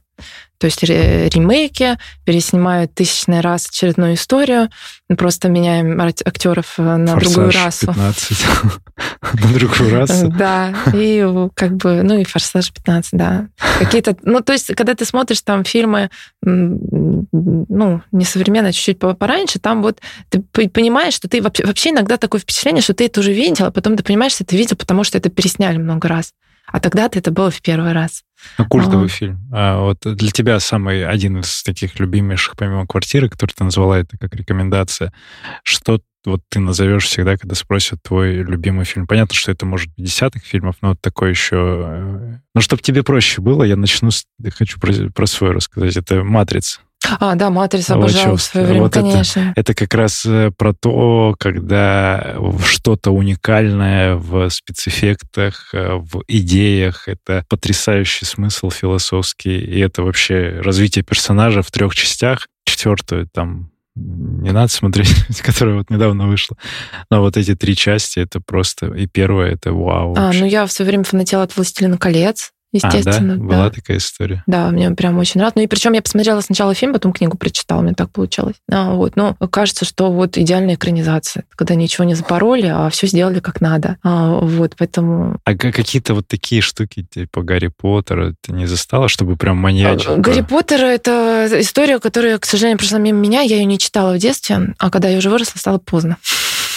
То есть ремейки, переснимают тысячный раз очередную историю, просто меняем актеров э, на Форсаж другую расу. 15 на другую расу. Да, и как бы, ну и Форсаж 15, да. Какие-то, ну то есть, когда ты смотришь там фильмы, ну, не современные, а чуть-чуть пораньше, там вот ты понимаешь, что ты вообще иногда такое впечатление, что ты это уже видел, а потом ты понимаешь, что ты видел, потому что это пересняли много раз. А тогда-то это было в первый раз. Ну, культовый а. фильм. А вот для тебя самый один из таких любимейших, помимо квартиры, который ты назвала это как рекомендация, что вот ты назовешь всегда, когда спросят твой любимый фильм? Понятно, что это может быть десяток фильмов, но вот такой еще... Э, ну, чтобы тебе проще было, я начну... С... Хочу про, про свой рассказать. Это «Матрица». А, да, «Матрица» обожал в свое время, вот конечно. Это, это как раз э, про то, когда что-то уникальное в спецэффектах, э, в идеях, это потрясающий смысл философский, и это вообще развитие персонажа в трех частях. Четвертую там не надо смотреть, которая вот недавно вышла. Но вот эти три части, это просто... И первое, это вау. А, ну я все время фанатела от «Властелина колец». Естественно, а, да? Была такая история? Да, мне прям очень нравится. Ну и причем я посмотрела сначала фильм, потом книгу прочитала, мне так получилось. А, вот, но кажется, что вот идеальная экранизация, когда ничего не запороли, а все сделали как надо. А, вот, поэтому... А какие-то вот такие штуки, типа Гарри Поттера, ты не застала, чтобы прям маньячить? А, Гарри Поттер — это история, которая, к сожалению, прошла мимо меня. Я ее не читала в детстве, а когда я уже выросла, стало поздно.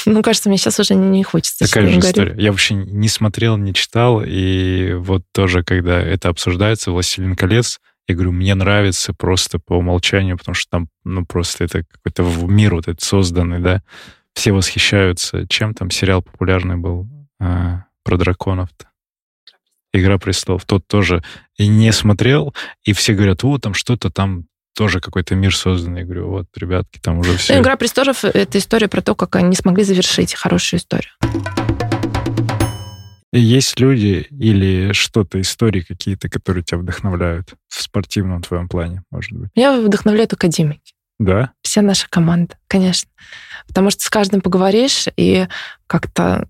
Ну, кажется, мне сейчас уже не хочется. Такая же история. Я вообще не смотрел, не читал, и вот тоже, когда это обсуждается, «Властелин колец», я говорю, мне нравится просто по умолчанию, потому что там, ну, просто это какой-то мир вот этот созданный, да. Все восхищаются. Чем там сериал популярный был а, про драконов-то? «Игра престолов». Тот тоже и не смотрел, и все говорят, вот там что-то там тоже какой-то мир созданный. Я говорю, вот, ребятки, там уже все. Ну, «Игра престолов» — это история про то, как они смогли завершить хорошую историю. Есть люди или что-то, истории какие-то, которые тебя вдохновляют в спортивном твоем плане, может быть? Меня вдохновляют академики. Да? Вся наша команда, конечно. Потому что с каждым поговоришь, и как-то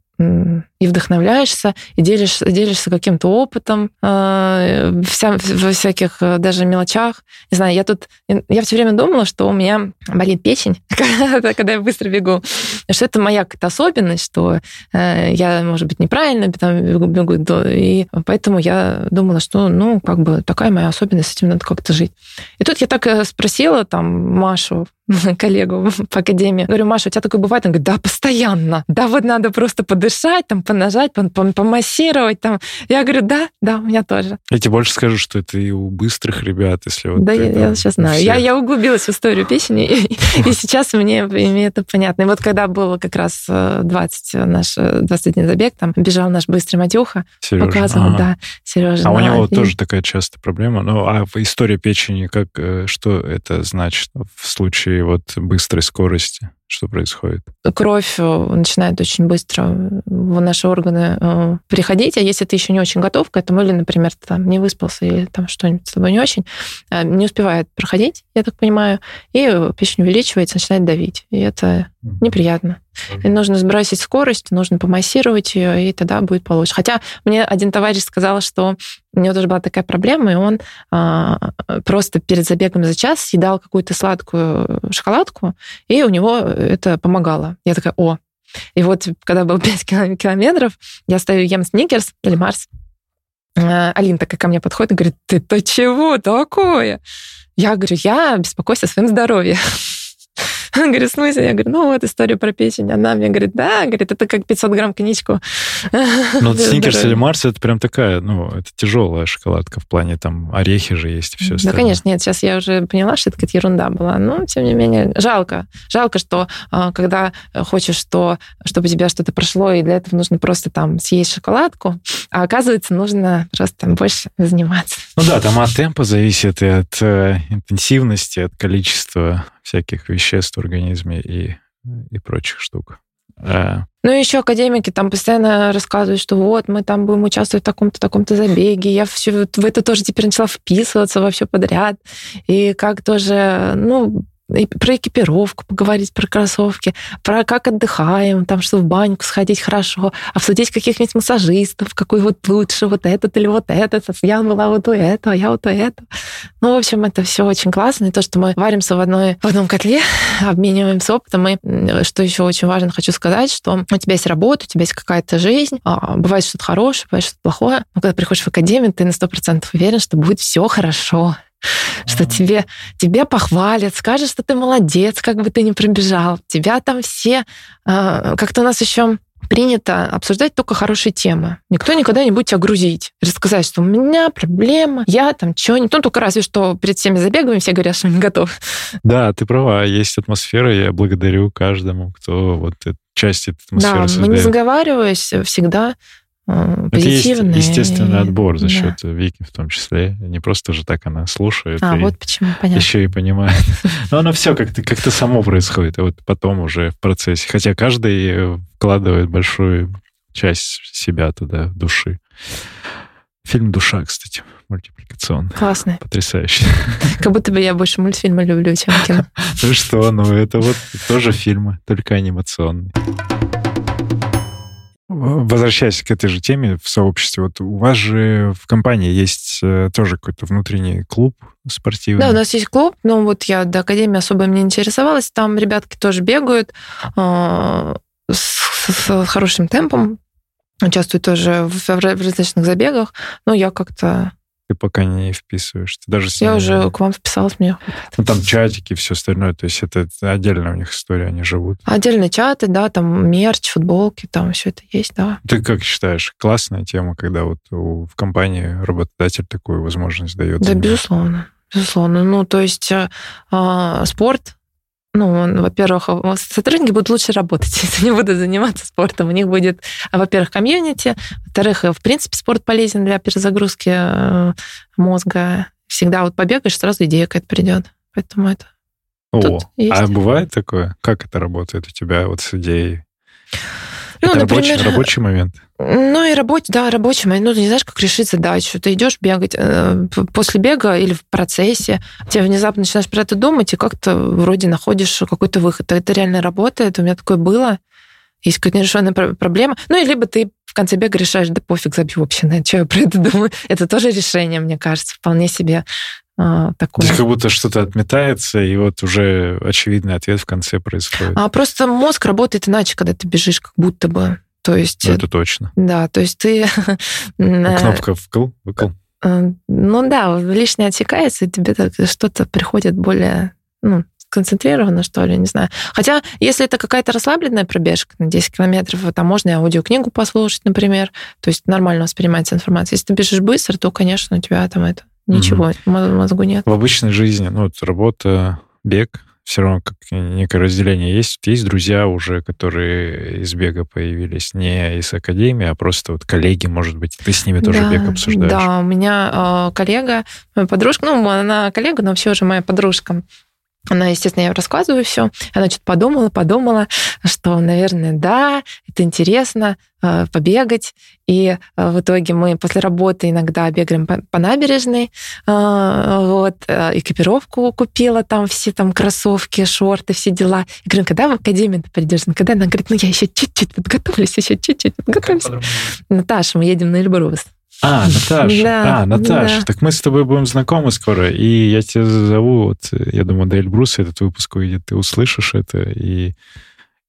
и вдохновляешься, и делишься, делишься каким-то опытом э, вся, во всяких э, даже мелочах. Не знаю, я тут... Я все время думала, что у меня болит печень, когда я быстро бегу. Что это моя какая-то особенность, что э, я, может быть, неправильно там бегу, бегу. И поэтому я думала, что, ну, как бы такая моя особенность, с этим надо как-то жить. И тут я так спросила там Машу, коллегу по академии. Говорю, Маша, у тебя такое бывает? Он говорит, да, постоянно. Да, вот надо просто подышать, там, понажать, помассировать. Там. Я говорю, да, да, у меня тоже. Я тебе больше скажу, что это и у быстрых ребят, если вот... Да, я, я сейчас знаю. Я, я углубилась в историю песни, и, и сейчас мне, мне это понятно. И вот когда было как раз 20, э, наш 21 забег, там бежал наш быстрый Матюха, Сережа. показывал, ага. да, Сережа. А у него и... тоже такая частая проблема. Ну, а история печени, как, э, что это значит в случае вот быстрой скорости? Что происходит? Кровь э, начинает очень быстро в наши органы э, переходить, а если ты еще не очень готов к этому, или, например, ты там не выспался, или там что-нибудь с тобой не очень, э, не успевает проходить, я так понимаю, и печень увеличивается, начинает давить. И это неприятно. И нужно сбросить скорость, нужно помассировать ее, и тогда будет получше. Хотя мне один товарищ сказал, что у него тоже была такая проблема, и он а, просто перед забегом за час съедал какую-то сладкую шоколадку, и у него это помогало. Я такая, о. И вот, когда было 5 километров, я стою, ем сникерс или Марс. А, Алина такая ко мне подходит и говорит, ты-то чего такое? Я говорю, я беспокоюсь о своем здоровье. Он говорит, в смысле? Я говорю, ну вот история про печень. Она мне говорит, да, говорит, это как 500 грамм коньячку. Ну, Сникерс или Марс, это прям такая, ну, это тяжелая шоколадка в плане, там, орехи же есть и все остальное. Да, конечно, нет, сейчас я уже поняла, что это какая-то ерунда была. Но, тем не менее, жалко. Жалко, что а, когда хочешь, что, чтобы тебя что-то прошло, и для этого нужно просто там съесть шоколадку, а оказывается, нужно просто там больше заниматься. Ну да, там от темпа зависит и от э, интенсивности, от количества всяких веществ организме и, и прочих штук. А... Ну, еще академики там постоянно рассказывают, что вот, мы там будем участвовать в таком-то, таком-то забеге. Я все в это тоже теперь начала вписываться во все подряд. И как тоже, ну, про экипировку поговорить, про кроссовки, про как отдыхаем, там, что в баньку сходить хорошо, обсудить каких-нибудь массажистов, какой вот лучше, вот этот или вот этот. Я была вот у этого, а я вот у этого. Ну, в общем, это все очень классно. И то, что мы варимся в, одной, в одном котле, обмениваемся опытом. И что еще очень важно, хочу сказать, что у тебя есть работа, у тебя есть какая-то жизнь, а, бывает что-то хорошее, бывает что-то плохое. Но когда приходишь в академию, ты на сто процентов уверен, что будет все хорошо что тебе, тебе похвалят, скажут, что ты молодец, как бы ты ни пробежал. Тебя там все... А, как-то у нас еще принято обсуждать только хорошие темы. Никто никогда не будет тебя грузить. Рассказать, что у меня проблема, я там что-нибудь. Ну, только разве что перед всеми забегами все говорят, что не готов. Да, ты права, есть атмосфера, я благодарю каждому, кто вот часть этой атмосферы Да, создает. мы не заговариваясь всегда позитивные. Это есть естественный отбор за счет да. Вики в том числе. Не просто же так она слушает. А, вот почему, понятно. Еще и понимает. Но оно все как-то как само происходит, а вот потом уже в процессе. Хотя каждый вкладывает большую часть себя туда, души. Фильм «Душа», кстати, мультипликационный. Классный. Потрясающий. Как будто бы я больше мультфильмы люблю, чем кино. Ну что, ну это вот тоже фильмы, только анимационные. Возвращаясь к этой же теме в сообществе, вот у вас же в компании есть э, тоже какой-то внутренний клуб спортивный. Да, у нас есть клуб, но вот я до академии особо не интересовалась, там ребятки тоже бегают э, с, с хорошим темпом, участвуют тоже в, в различных забегах, но я как-то ты пока не вписываешь. Ты даже Я уже к вам вписалась, мне Ну, там чатики, все остальное, то есть это отдельная у них история, они живут. Отдельные чаты, да, там мерч, футболки, там все это есть, да. Ты как считаешь, классная тема, когда вот у, в компании работодатель такую возможность дает? Да, безусловно. Безусловно. Ну, то есть э, э, спорт ну, во-первых, сотрудники будут лучше работать, если они будут заниматься спортом. У них будет, во-первых, комьюнити, во-вторых, в принципе, спорт полезен для перезагрузки э, мозга. Всегда вот побегаешь, сразу идея какая-то придет. Поэтому это О, а бывает такое? Как это работает у тебя вот с идеей? Ну, это например, рабочий, рабочий момент. Ну и рабочий, да, рабочий момент. Ну, ты не знаешь, как решить задачу. Ты идешь бегать э, после бега или в процессе, тебе внезапно начинаешь про это думать, и как-то вроде находишь какой-то выход. Это реально работает. У меня такое было. Есть какая-то нерешенная проблема. Ну, и либо ты в конце бега решаешь, да пофиг, забью вообще на что я про это думаю. Это тоже решение, мне кажется, вполне себе а, такое. Здесь как будто что-то отметается, и вот уже очевидный ответ в конце происходит. А просто мозг работает иначе, когда ты бежишь, как будто бы. То есть... Ну, это точно. Да, то есть ты... Кнопка вкл, выкл. Э, ну да, лишнее отсекается, и тебе что-то приходит более ну, концентрированно, что ли, не знаю. Хотя, если это какая-то расслабленная пробежка на 10 километров, там можно и аудиокнигу послушать, например, то есть нормально воспринимается информация. Если ты бежишь быстро, то, конечно, у тебя там это Ничего, угу. мозгу нет. В обычной жизни, ну, вот работа, бег, все равно как некое разделение есть. Есть друзья уже, которые из бега появились, не из академии, а просто вот коллеги, может быть, ты с ними тоже да, бег обсуждаешь. Да, у меня э, коллега, моя подружка, ну, она коллега, но все же моя подружка. Она, естественно, я рассказываю все. Она что-то подумала, подумала, что, наверное, да, это интересно, э, побегать. И э, в итоге мы после работы иногда бегаем по, по набережной. Э, вот, экипировку купила, там все там кроссовки, шорты, все дела. Я говорю, «Ну, когда в академию ты придешь? Ну, когда? Она говорит, ну, я еще чуть-чуть подготовлюсь, еще чуть-чуть подготовлюсь. Наташа, мы едем на Эльбрус. А, Наташа. Да, а, Наташа. Да. Так мы с тобой будем знакомы скоро, и я тебя зову, вот, я думаю, до Эльбруса этот выпуск выйдет, ты услышишь это, и,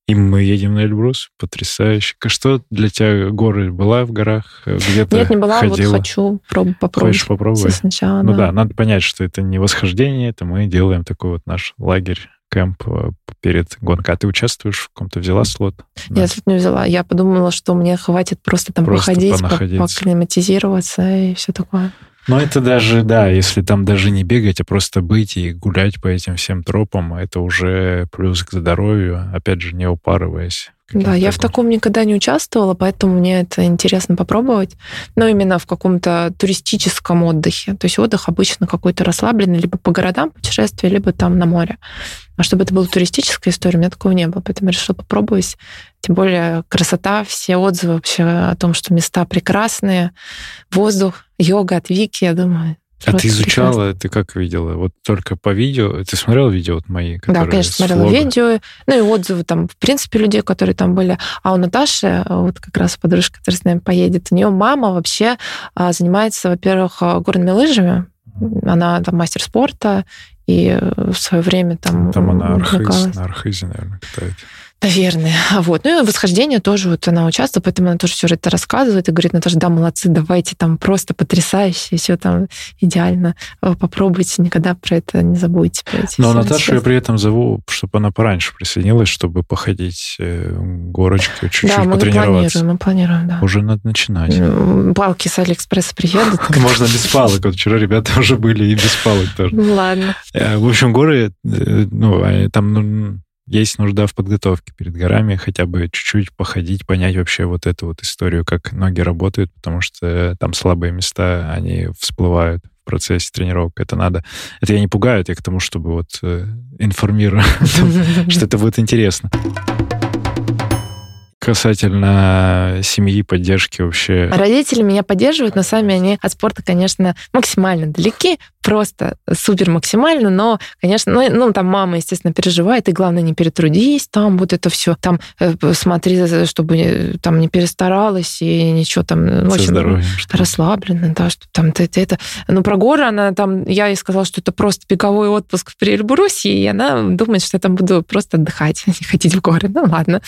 и мы едем на Эльбрус. Потрясающе. Что для тебя горы? Была в горах где-то Нет, не была, ходила? вот хочу проб- попробовать. Хочешь попробовать? Сначала, ну да. да, надо понять, что это не восхождение, это мы делаем такой вот наш лагерь кемп э, перед гонкой. А ты участвуешь в каком-то, взяла слот? Я слот не взяла. Я подумала, что мне хватит просто там просто походить, поклиматизироваться и все такое. Ну, это даже, да, если там даже не бегать, а просто быть и гулять по этим всем тропам, это уже плюс к здоровью, опять же, не упарываясь. Да, я в таком никогда не участвовала, поэтому мне это интересно попробовать. Но именно в каком-то туристическом отдыхе. То есть отдых обычно какой-то расслабленный, либо по городам путешествие, либо там на море. А чтобы это была туристическая история, у меня такого не было, поэтому я решила попробовать. Тем более красота, все отзывы вообще о том, что места прекрасные, воздух, йога от Вики, я думаю, а ты изучала, прекрасно. ты как видела? Вот только по видео? Ты смотрела видео вот мои? Да, конечно, смотрела влога? видео. Ну и отзывы там, в принципе, людей, которые там были. А у Наташи, вот как раз подружка, которая с нами поедет, у нее мама вообще а, занимается, во-первых, а, горными лыжами. Она там мастер спорта, и в свое время там... Там она архиз, на архизе, наверное, катает. Наверное. Вот. Ну и восхождение тоже вот она участвует, поэтому она тоже все это рассказывает и говорит, Наташа, да, молодцы, давайте там просто потрясающе, все там идеально. Э, попробуйте, никогда про это не забудьте. Про эти Но Наташу я при этом зову, чтобы она пораньше присоединилась, чтобы походить э, горочки, чуть-чуть да, мы потренироваться. планируем, мы планируем, да. Уже надо начинать. Палки с Алиэкспресса приедут. Можно без палок. Вот вчера ребята уже были и без палок тоже. Ладно. Э, в общем, горы, ну, там ну, есть нужда в подготовке перед горами, хотя бы чуть-чуть походить, понять вообще вот эту вот историю, как ноги работают, потому что там слабые места, они всплывают в процессе тренировок. Это надо... Это я не пугаю, это я к тому, чтобы вот э, информирую, что это будет интересно. Касательно семьи, поддержки вообще. Родители меня поддерживают, но сами они от спорта, конечно, максимально далеки просто супер максимально, но, конечно, ну, ну там мама, естественно, переживает, и главное, не перетрудись, там вот это все, там э, смотри, чтобы э, там не перестаралась и ничего там, ну, в общем, расслабленно, да, что там это, это. Ну, про горы она там, я ей сказала, что это просто беговой отпуск в Эльбрусе, и она думает, что я там буду просто отдыхать, не ходить в горы. Ну, ладно.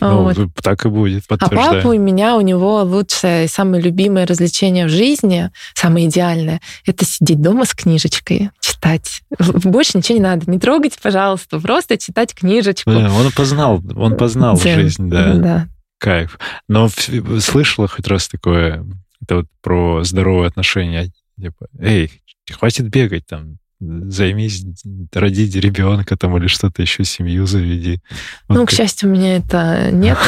Ну, вот. так и будет, А папа у меня, у него лучшее и самое любимое развлечение в жизни, самое идеальное, это сидеть дома с книжечкой, читать. Больше ничего не надо. Не трогайте, пожалуйста, просто читать книжечку. Да, он познал, он познал Дзен. жизнь, да. да. Кайф. Но слышала хоть раз такое, это вот про здоровые отношения. Типа, эй, хватит бегать там, займись, родить ребенка там или что-то еще, семью заведи. Вот ну, как... к счастью, у меня это нет.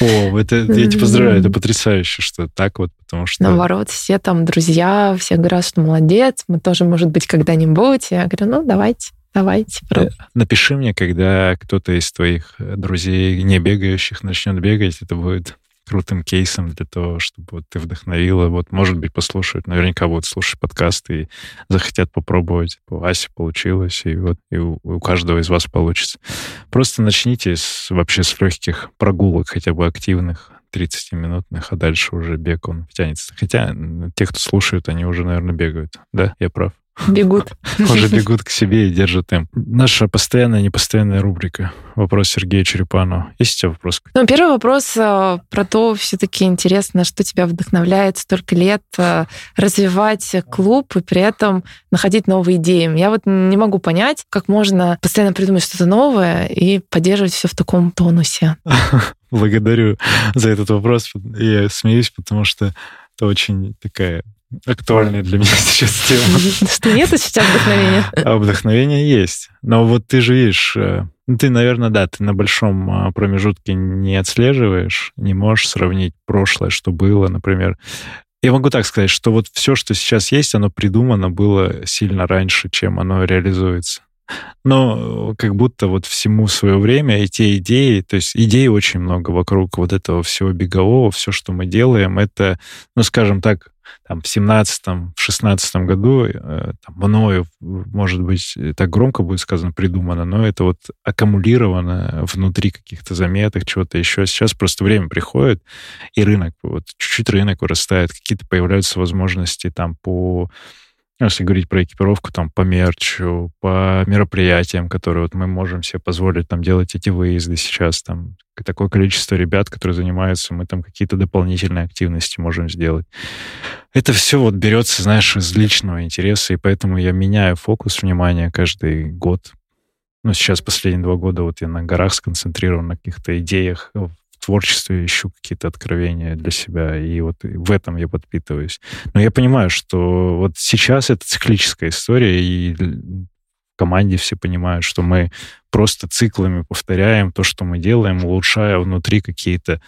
О, это я тебя поздравляю, это потрясающе, что так вот, потому что... Наоборот, все там друзья, все говорят, что молодец, мы тоже, может быть, когда-нибудь. Я говорю, ну, давайте. Давайте. Э, напиши мне, когда кто-то из твоих друзей, не бегающих, начнет бегать, это будет крутым кейсом для того, чтобы вот ты вдохновила. Вот, может быть, послушают, наверняка будут слушать подкасты и захотят попробовать. У Аси получилось, и вот и у, у каждого из вас получится. Просто начните с, вообще с легких прогулок, хотя бы активных, 30-минутных, а дальше уже бег, он тянется. Хотя те, кто слушают, они уже, наверное, бегают. Да, я прав? Бегут. Уже бегут к себе и держат темп. Наша постоянная непостоянная рубрика. Вопрос Сергея Черепанова. Есть у тебя вопрос? Ну, первый вопрос э, про то, все-таки интересно, что тебя вдохновляет столько лет э, развивать клуб и при этом находить новые идеи. Я вот не могу понять, как можно постоянно придумать что-то новое и поддерживать все в таком тонусе. Благодарю за этот вопрос. Я смеюсь, потому что это очень такая актуальная для меня сейчас тема. Что нет сейчас вдохновения? А вдохновение есть. Но вот ты же видишь, э, ну, ты, наверное, да, ты на большом а, промежутке не отслеживаешь, не можешь сравнить прошлое, что было, например. Я могу так сказать, что вот все, что сейчас есть, оно придумано было сильно раньше, чем оно реализуется. Но как будто вот всему свое время и те идеи, то есть идей очень много вокруг вот этого всего бегового, все, что мы делаем, это, ну, скажем так, там, в 17-м, в 16 году э, там, мною, может быть, так громко будет сказано, придумано, но это вот аккумулировано внутри каких-то заметок, чего-то еще. Сейчас просто время приходит, и рынок, вот чуть-чуть рынок вырастает, какие-то появляются возможности там по если говорить про экипировку, там, по мерчу, по мероприятиям, которые вот мы можем себе позволить там делать эти выезды сейчас, там, такое количество ребят, которые занимаются, мы там какие-то дополнительные активности можем сделать. Это все вот берется, знаешь, из личного интереса, и поэтому я меняю фокус внимания каждый год, ну, сейчас последние два года вот я на горах сконцентрирован, на каких-то идеях, творчестве ищу какие-то откровения для себя, и вот в этом я подпитываюсь. Но я понимаю, что вот сейчас это циклическая история, и в команде все понимают, что мы просто циклами повторяем то, что мы делаем, улучшая внутри какие-то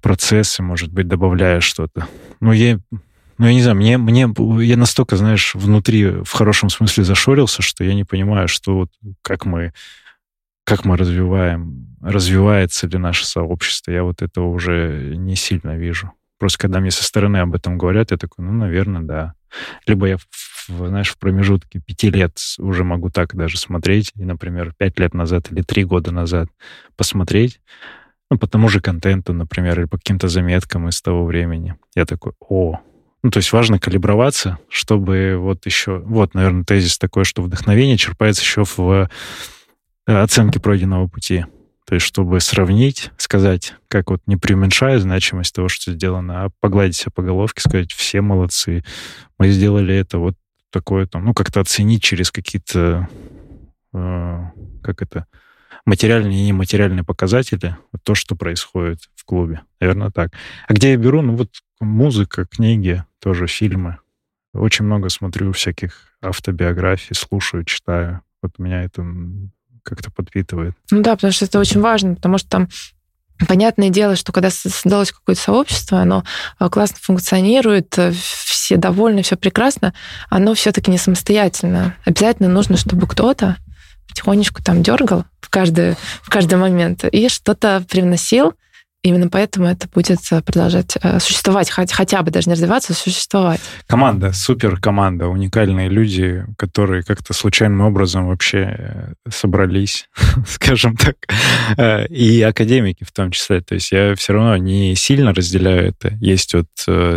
процессы, может быть, добавляя что-то. Ну, я ну, я не знаю, мне, мне, я настолько, знаешь, внутри в хорошем смысле зашорился, что я не понимаю, что вот как мы, как мы развиваем, развивается ли наше сообщество. Я вот этого уже не сильно вижу. Просто когда мне со стороны об этом говорят, я такой, ну, наверное, да. Либо я, знаешь, в промежутке пяти лет уже могу так даже смотреть, и, например, пять лет назад или три года назад посмотреть, ну, по тому же контенту, например, или по каким-то заметкам из того времени. Я такой, о, ну, то есть важно калиброваться, чтобы вот еще... Вот, наверное, тезис такой, что вдохновение черпается еще в э, оценке пройденного пути. То есть, чтобы сравнить, сказать, как вот не преуменьшая значимость того, что сделано, а погладить себя по головке, сказать, все молодцы, мы сделали это, вот такое там, ну, как-то оценить через какие-то, э, как это, материальные и нематериальные показатели, вот то, что происходит в клубе. Наверное, так. А где я беру? Ну, вот музыка, книги, тоже фильмы. Очень много смотрю всяких автобиографий, слушаю, читаю. Вот меня это как-то подпитывает. Ну да, потому что это очень важно, потому что там Понятное дело, что когда создалось какое-то сообщество, оно э, классно функционирует, э, все довольны, все прекрасно, оно все-таки не самостоятельно. Обязательно нужно, чтобы кто-то потихонечку там дергал в каждый, в каждый момент и что-то привносил, Именно поэтому это будет э, продолжать э, существовать, хотя бы даже не развиваться, а существовать. Команда, супер команда, уникальные люди, которые как-то случайным образом вообще э, собрались, скажем так, и академики в том числе. То есть я все равно не сильно разделяю это. Есть вот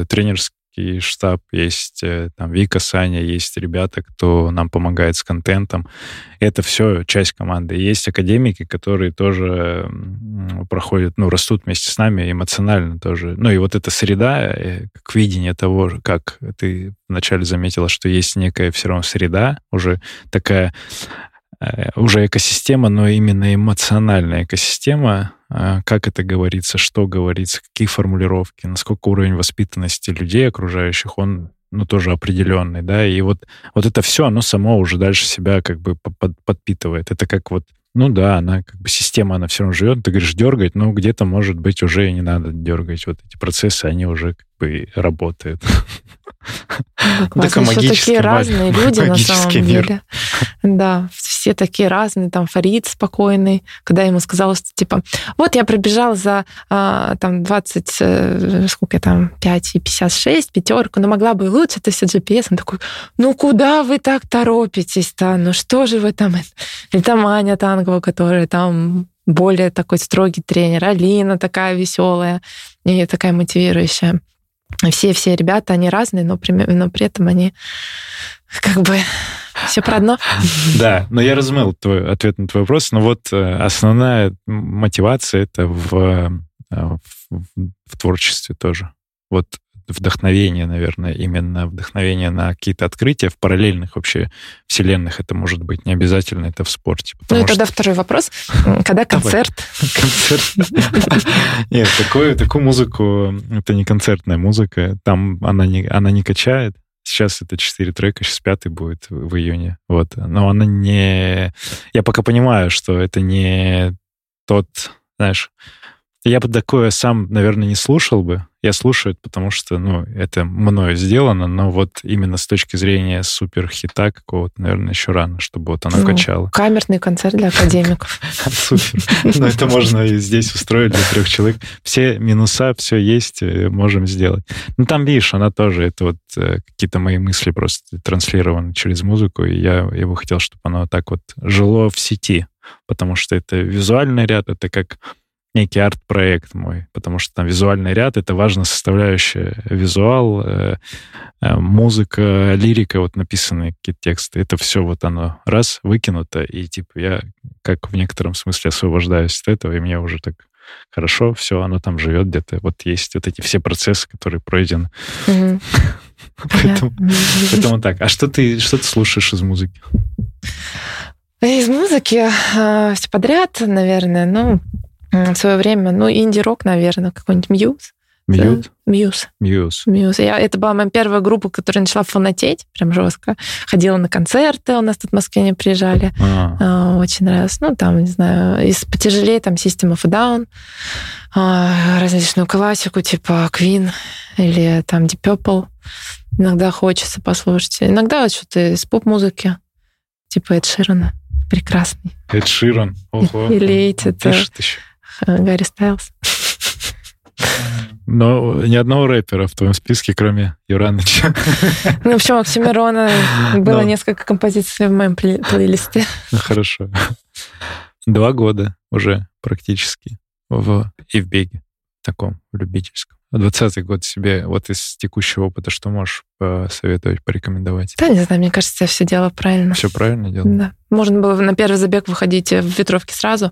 тренерский и штаб, есть э, там Вика, Саня, есть ребята, кто нам помогает с контентом. Это все часть команды. Есть академики, которые тоже проходят, ну, растут вместе с нами эмоционально тоже. Ну, и вот эта среда, э, как видение того, как ты вначале заметила, что есть некая все равно среда, уже такая Э, уже экосистема, но именно эмоциональная экосистема, э, как это говорится, что говорится, какие формулировки, насколько уровень воспитанности людей окружающих, он ну, тоже определенный, да, и вот, вот это все, оно само уже дальше себя как бы под, подпитывает. Это как вот, ну да, она как бы система, она все равно живет, ты говоришь дергать, но где-то, может быть, уже и не надо дергать. Вот эти процессы, они уже как бы работают. Классно, что такие разные люди на самом деле. Да, все такие разные. Там Фарид спокойный, когда я ему сказала, что типа, вот я пробежал за а, там 20, э, сколько там, 5 и 56, пятерку, но могла бы и лучше, это все GPS. Он такой, ну куда вы так торопитесь-то? Ну что же вы там? Или там Аня Тангова, которая там более такой строгий тренер, Алина такая веселая и такая мотивирующая все-все ребята, они разные, но при, но при этом они как бы все про одно. Да, но я разумел твой ответ на твой вопрос. Но вот э, основная мотивация это в, э, в, в творчестве тоже. Вот вдохновение, наверное, именно вдохновение на какие-то открытия в параллельных вообще вселенных. Это может быть не обязательно, это в спорте. Ну и тогда второй вопрос. Когда концерт? Концерт. Нет, такую, музыку, это не концертная музыка, там она не качает. Сейчас это четыре трека, сейчас пятый будет в июне. Вот. Но она не... Я пока понимаю, что это не тот, знаешь, я бы такое сам, наверное, не слушал бы. Я слушаю это, потому что, ну, это мною сделано, но вот именно с точки зрения супер-хита какого-то, наверное, еще рано, чтобы вот оно ну, качало. Камерный концерт для академиков. Супер. Ну, это можно и здесь устроить для трех человек. Все минуса, все есть, э, можем сделать. Ну, там, видишь, она тоже, это вот э, какие-то мои мысли просто транслированы через музыку, и я, я бы хотел, чтобы оно так вот жило в сети, потому что это визуальный ряд, это как некий арт-проект мой, потому что там визуальный ряд — это важная составляющая. Визуал, э, э, музыка, лирика, вот написанные какие-то тексты. Это все вот оно раз выкинуто, и типа я как в некотором смысле освобождаюсь от этого, и мне уже так хорошо, все, оно там живет где-то. Вот есть вот эти все процессы, которые пройдены. Поэтому так. А что ты, что ты слушаешь из музыки? Из музыки э, все подряд, наверное. Ну, в свое время, ну, инди-рок, наверное, какой-нибудь Muse. Muse? Muse. Muse. Muse. Я, это была моя первая группа, которая начала фанатеть прям жестко. Ходила на концерты, у нас тут в Москве не приезжали. А. А, очень нравилось. Ну, там, не знаю, из потяжелее, там, System of a Down, а, различную классику, типа Queen или там Deep Purple. Иногда хочется послушать. Иногда вот что-то из поп-музыки, типа Эд Ширана. Прекрасный. Эд Ширан. Ого. Или эти, Гарри Стайлз. Но ни одного рэпера в твоем списке, кроме Юраныча. Ну, почему Оксимирона было Но... несколько композиций в моем плей- плейлисте. Ну, хорошо. Два года уже практически в и в беге таком любительском. Двадцатый год себе вот из текущего опыта что можешь посоветовать, порекомендовать? Да, не знаю, мне кажется, я все делала правильно. Все правильно делала? Да. Можно было на первый забег выходить в ветровке сразу,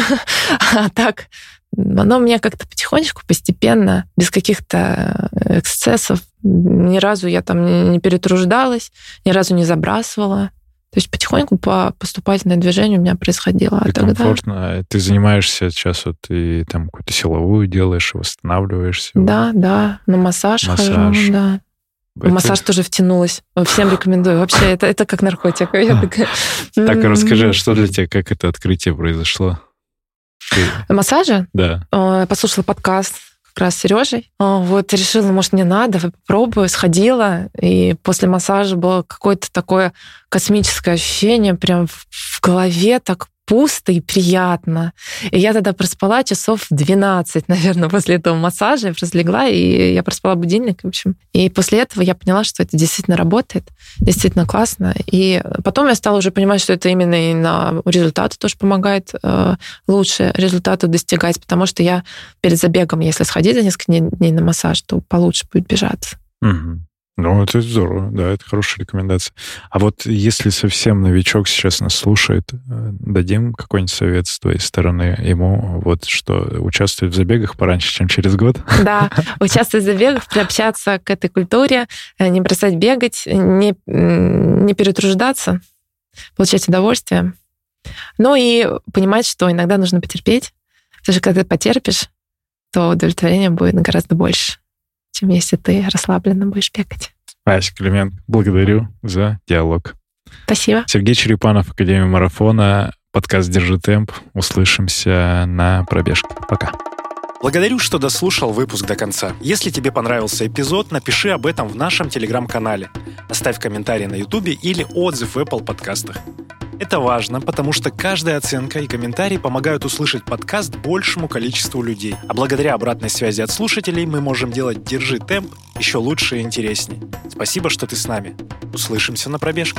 а так оно мне как-то потихонечку, постепенно, без каких-то эксцессов, ни разу я там не перетруждалась, ни разу не забрасывала. То есть потихоньку по поступательное движение у меня происходило. А тогда... комфортно. Ты занимаешься сейчас вот и там какую-то силовую делаешь, восстанавливаешься. Да, да. На массаж, массаж. хожу, да. Это... Массаж тоже втянулась. Всем рекомендую. Вообще, это, это как наркотик. Так, расскажи, а что для тебя, как это открытие произошло? Массажа? Да. Послушала подкаст как раз Сережей. Вот решила, может, не надо, попробую, сходила. И после массажа было какое-то такое космическое ощущение, прям в голове так пусто и приятно. И я тогда проспала часов 12, наверное, после этого массажа. Я просто легла, и я проспала будильник, в общем. И после этого я поняла, что это действительно работает, действительно классно. И потом я стала уже понимать, что это именно и на результаты тоже помогает э, лучше результаты достигать, потому что я перед забегом, если сходить за несколько дней на массаж, то получше будет бежаться. Угу. Ну, это здорово, да, это хорошая рекомендация. А вот если совсем новичок сейчас нас слушает, э, дадим какой-нибудь совет с твоей стороны ему, вот что участвовать в забегах пораньше, чем через год? Да, участвовать в забегах, приобщаться к этой культуре, э, не бросать бегать, не, не перетруждаться, получать удовольствие. Ну и понимать, что иногда нужно потерпеть, потому что когда ты потерпишь, то удовлетворение будет гораздо больше чем если ты расслабленно будешь бегать. Ася Климент, благодарю за диалог. Спасибо. Сергей Черепанов, Академия марафона, подкаст «Держи темп». Услышимся на пробежке. Пока. Благодарю, что дослушал выпуск до конца. Если тебе понравился эпизод, напиши об этом в нашем телеграм-канале. Оставь комментарий на ютубе или отзыв в Apple подкастах. Это важно, потому что каждая оценка и комментарий помогают услышать подкаст большему количеству людей. А благодаря обратной связи от слушателей мы можем делать «Держи темп» еще лучше и интереснее. Спасибо, что ты с нами. Услышимся на пробежке.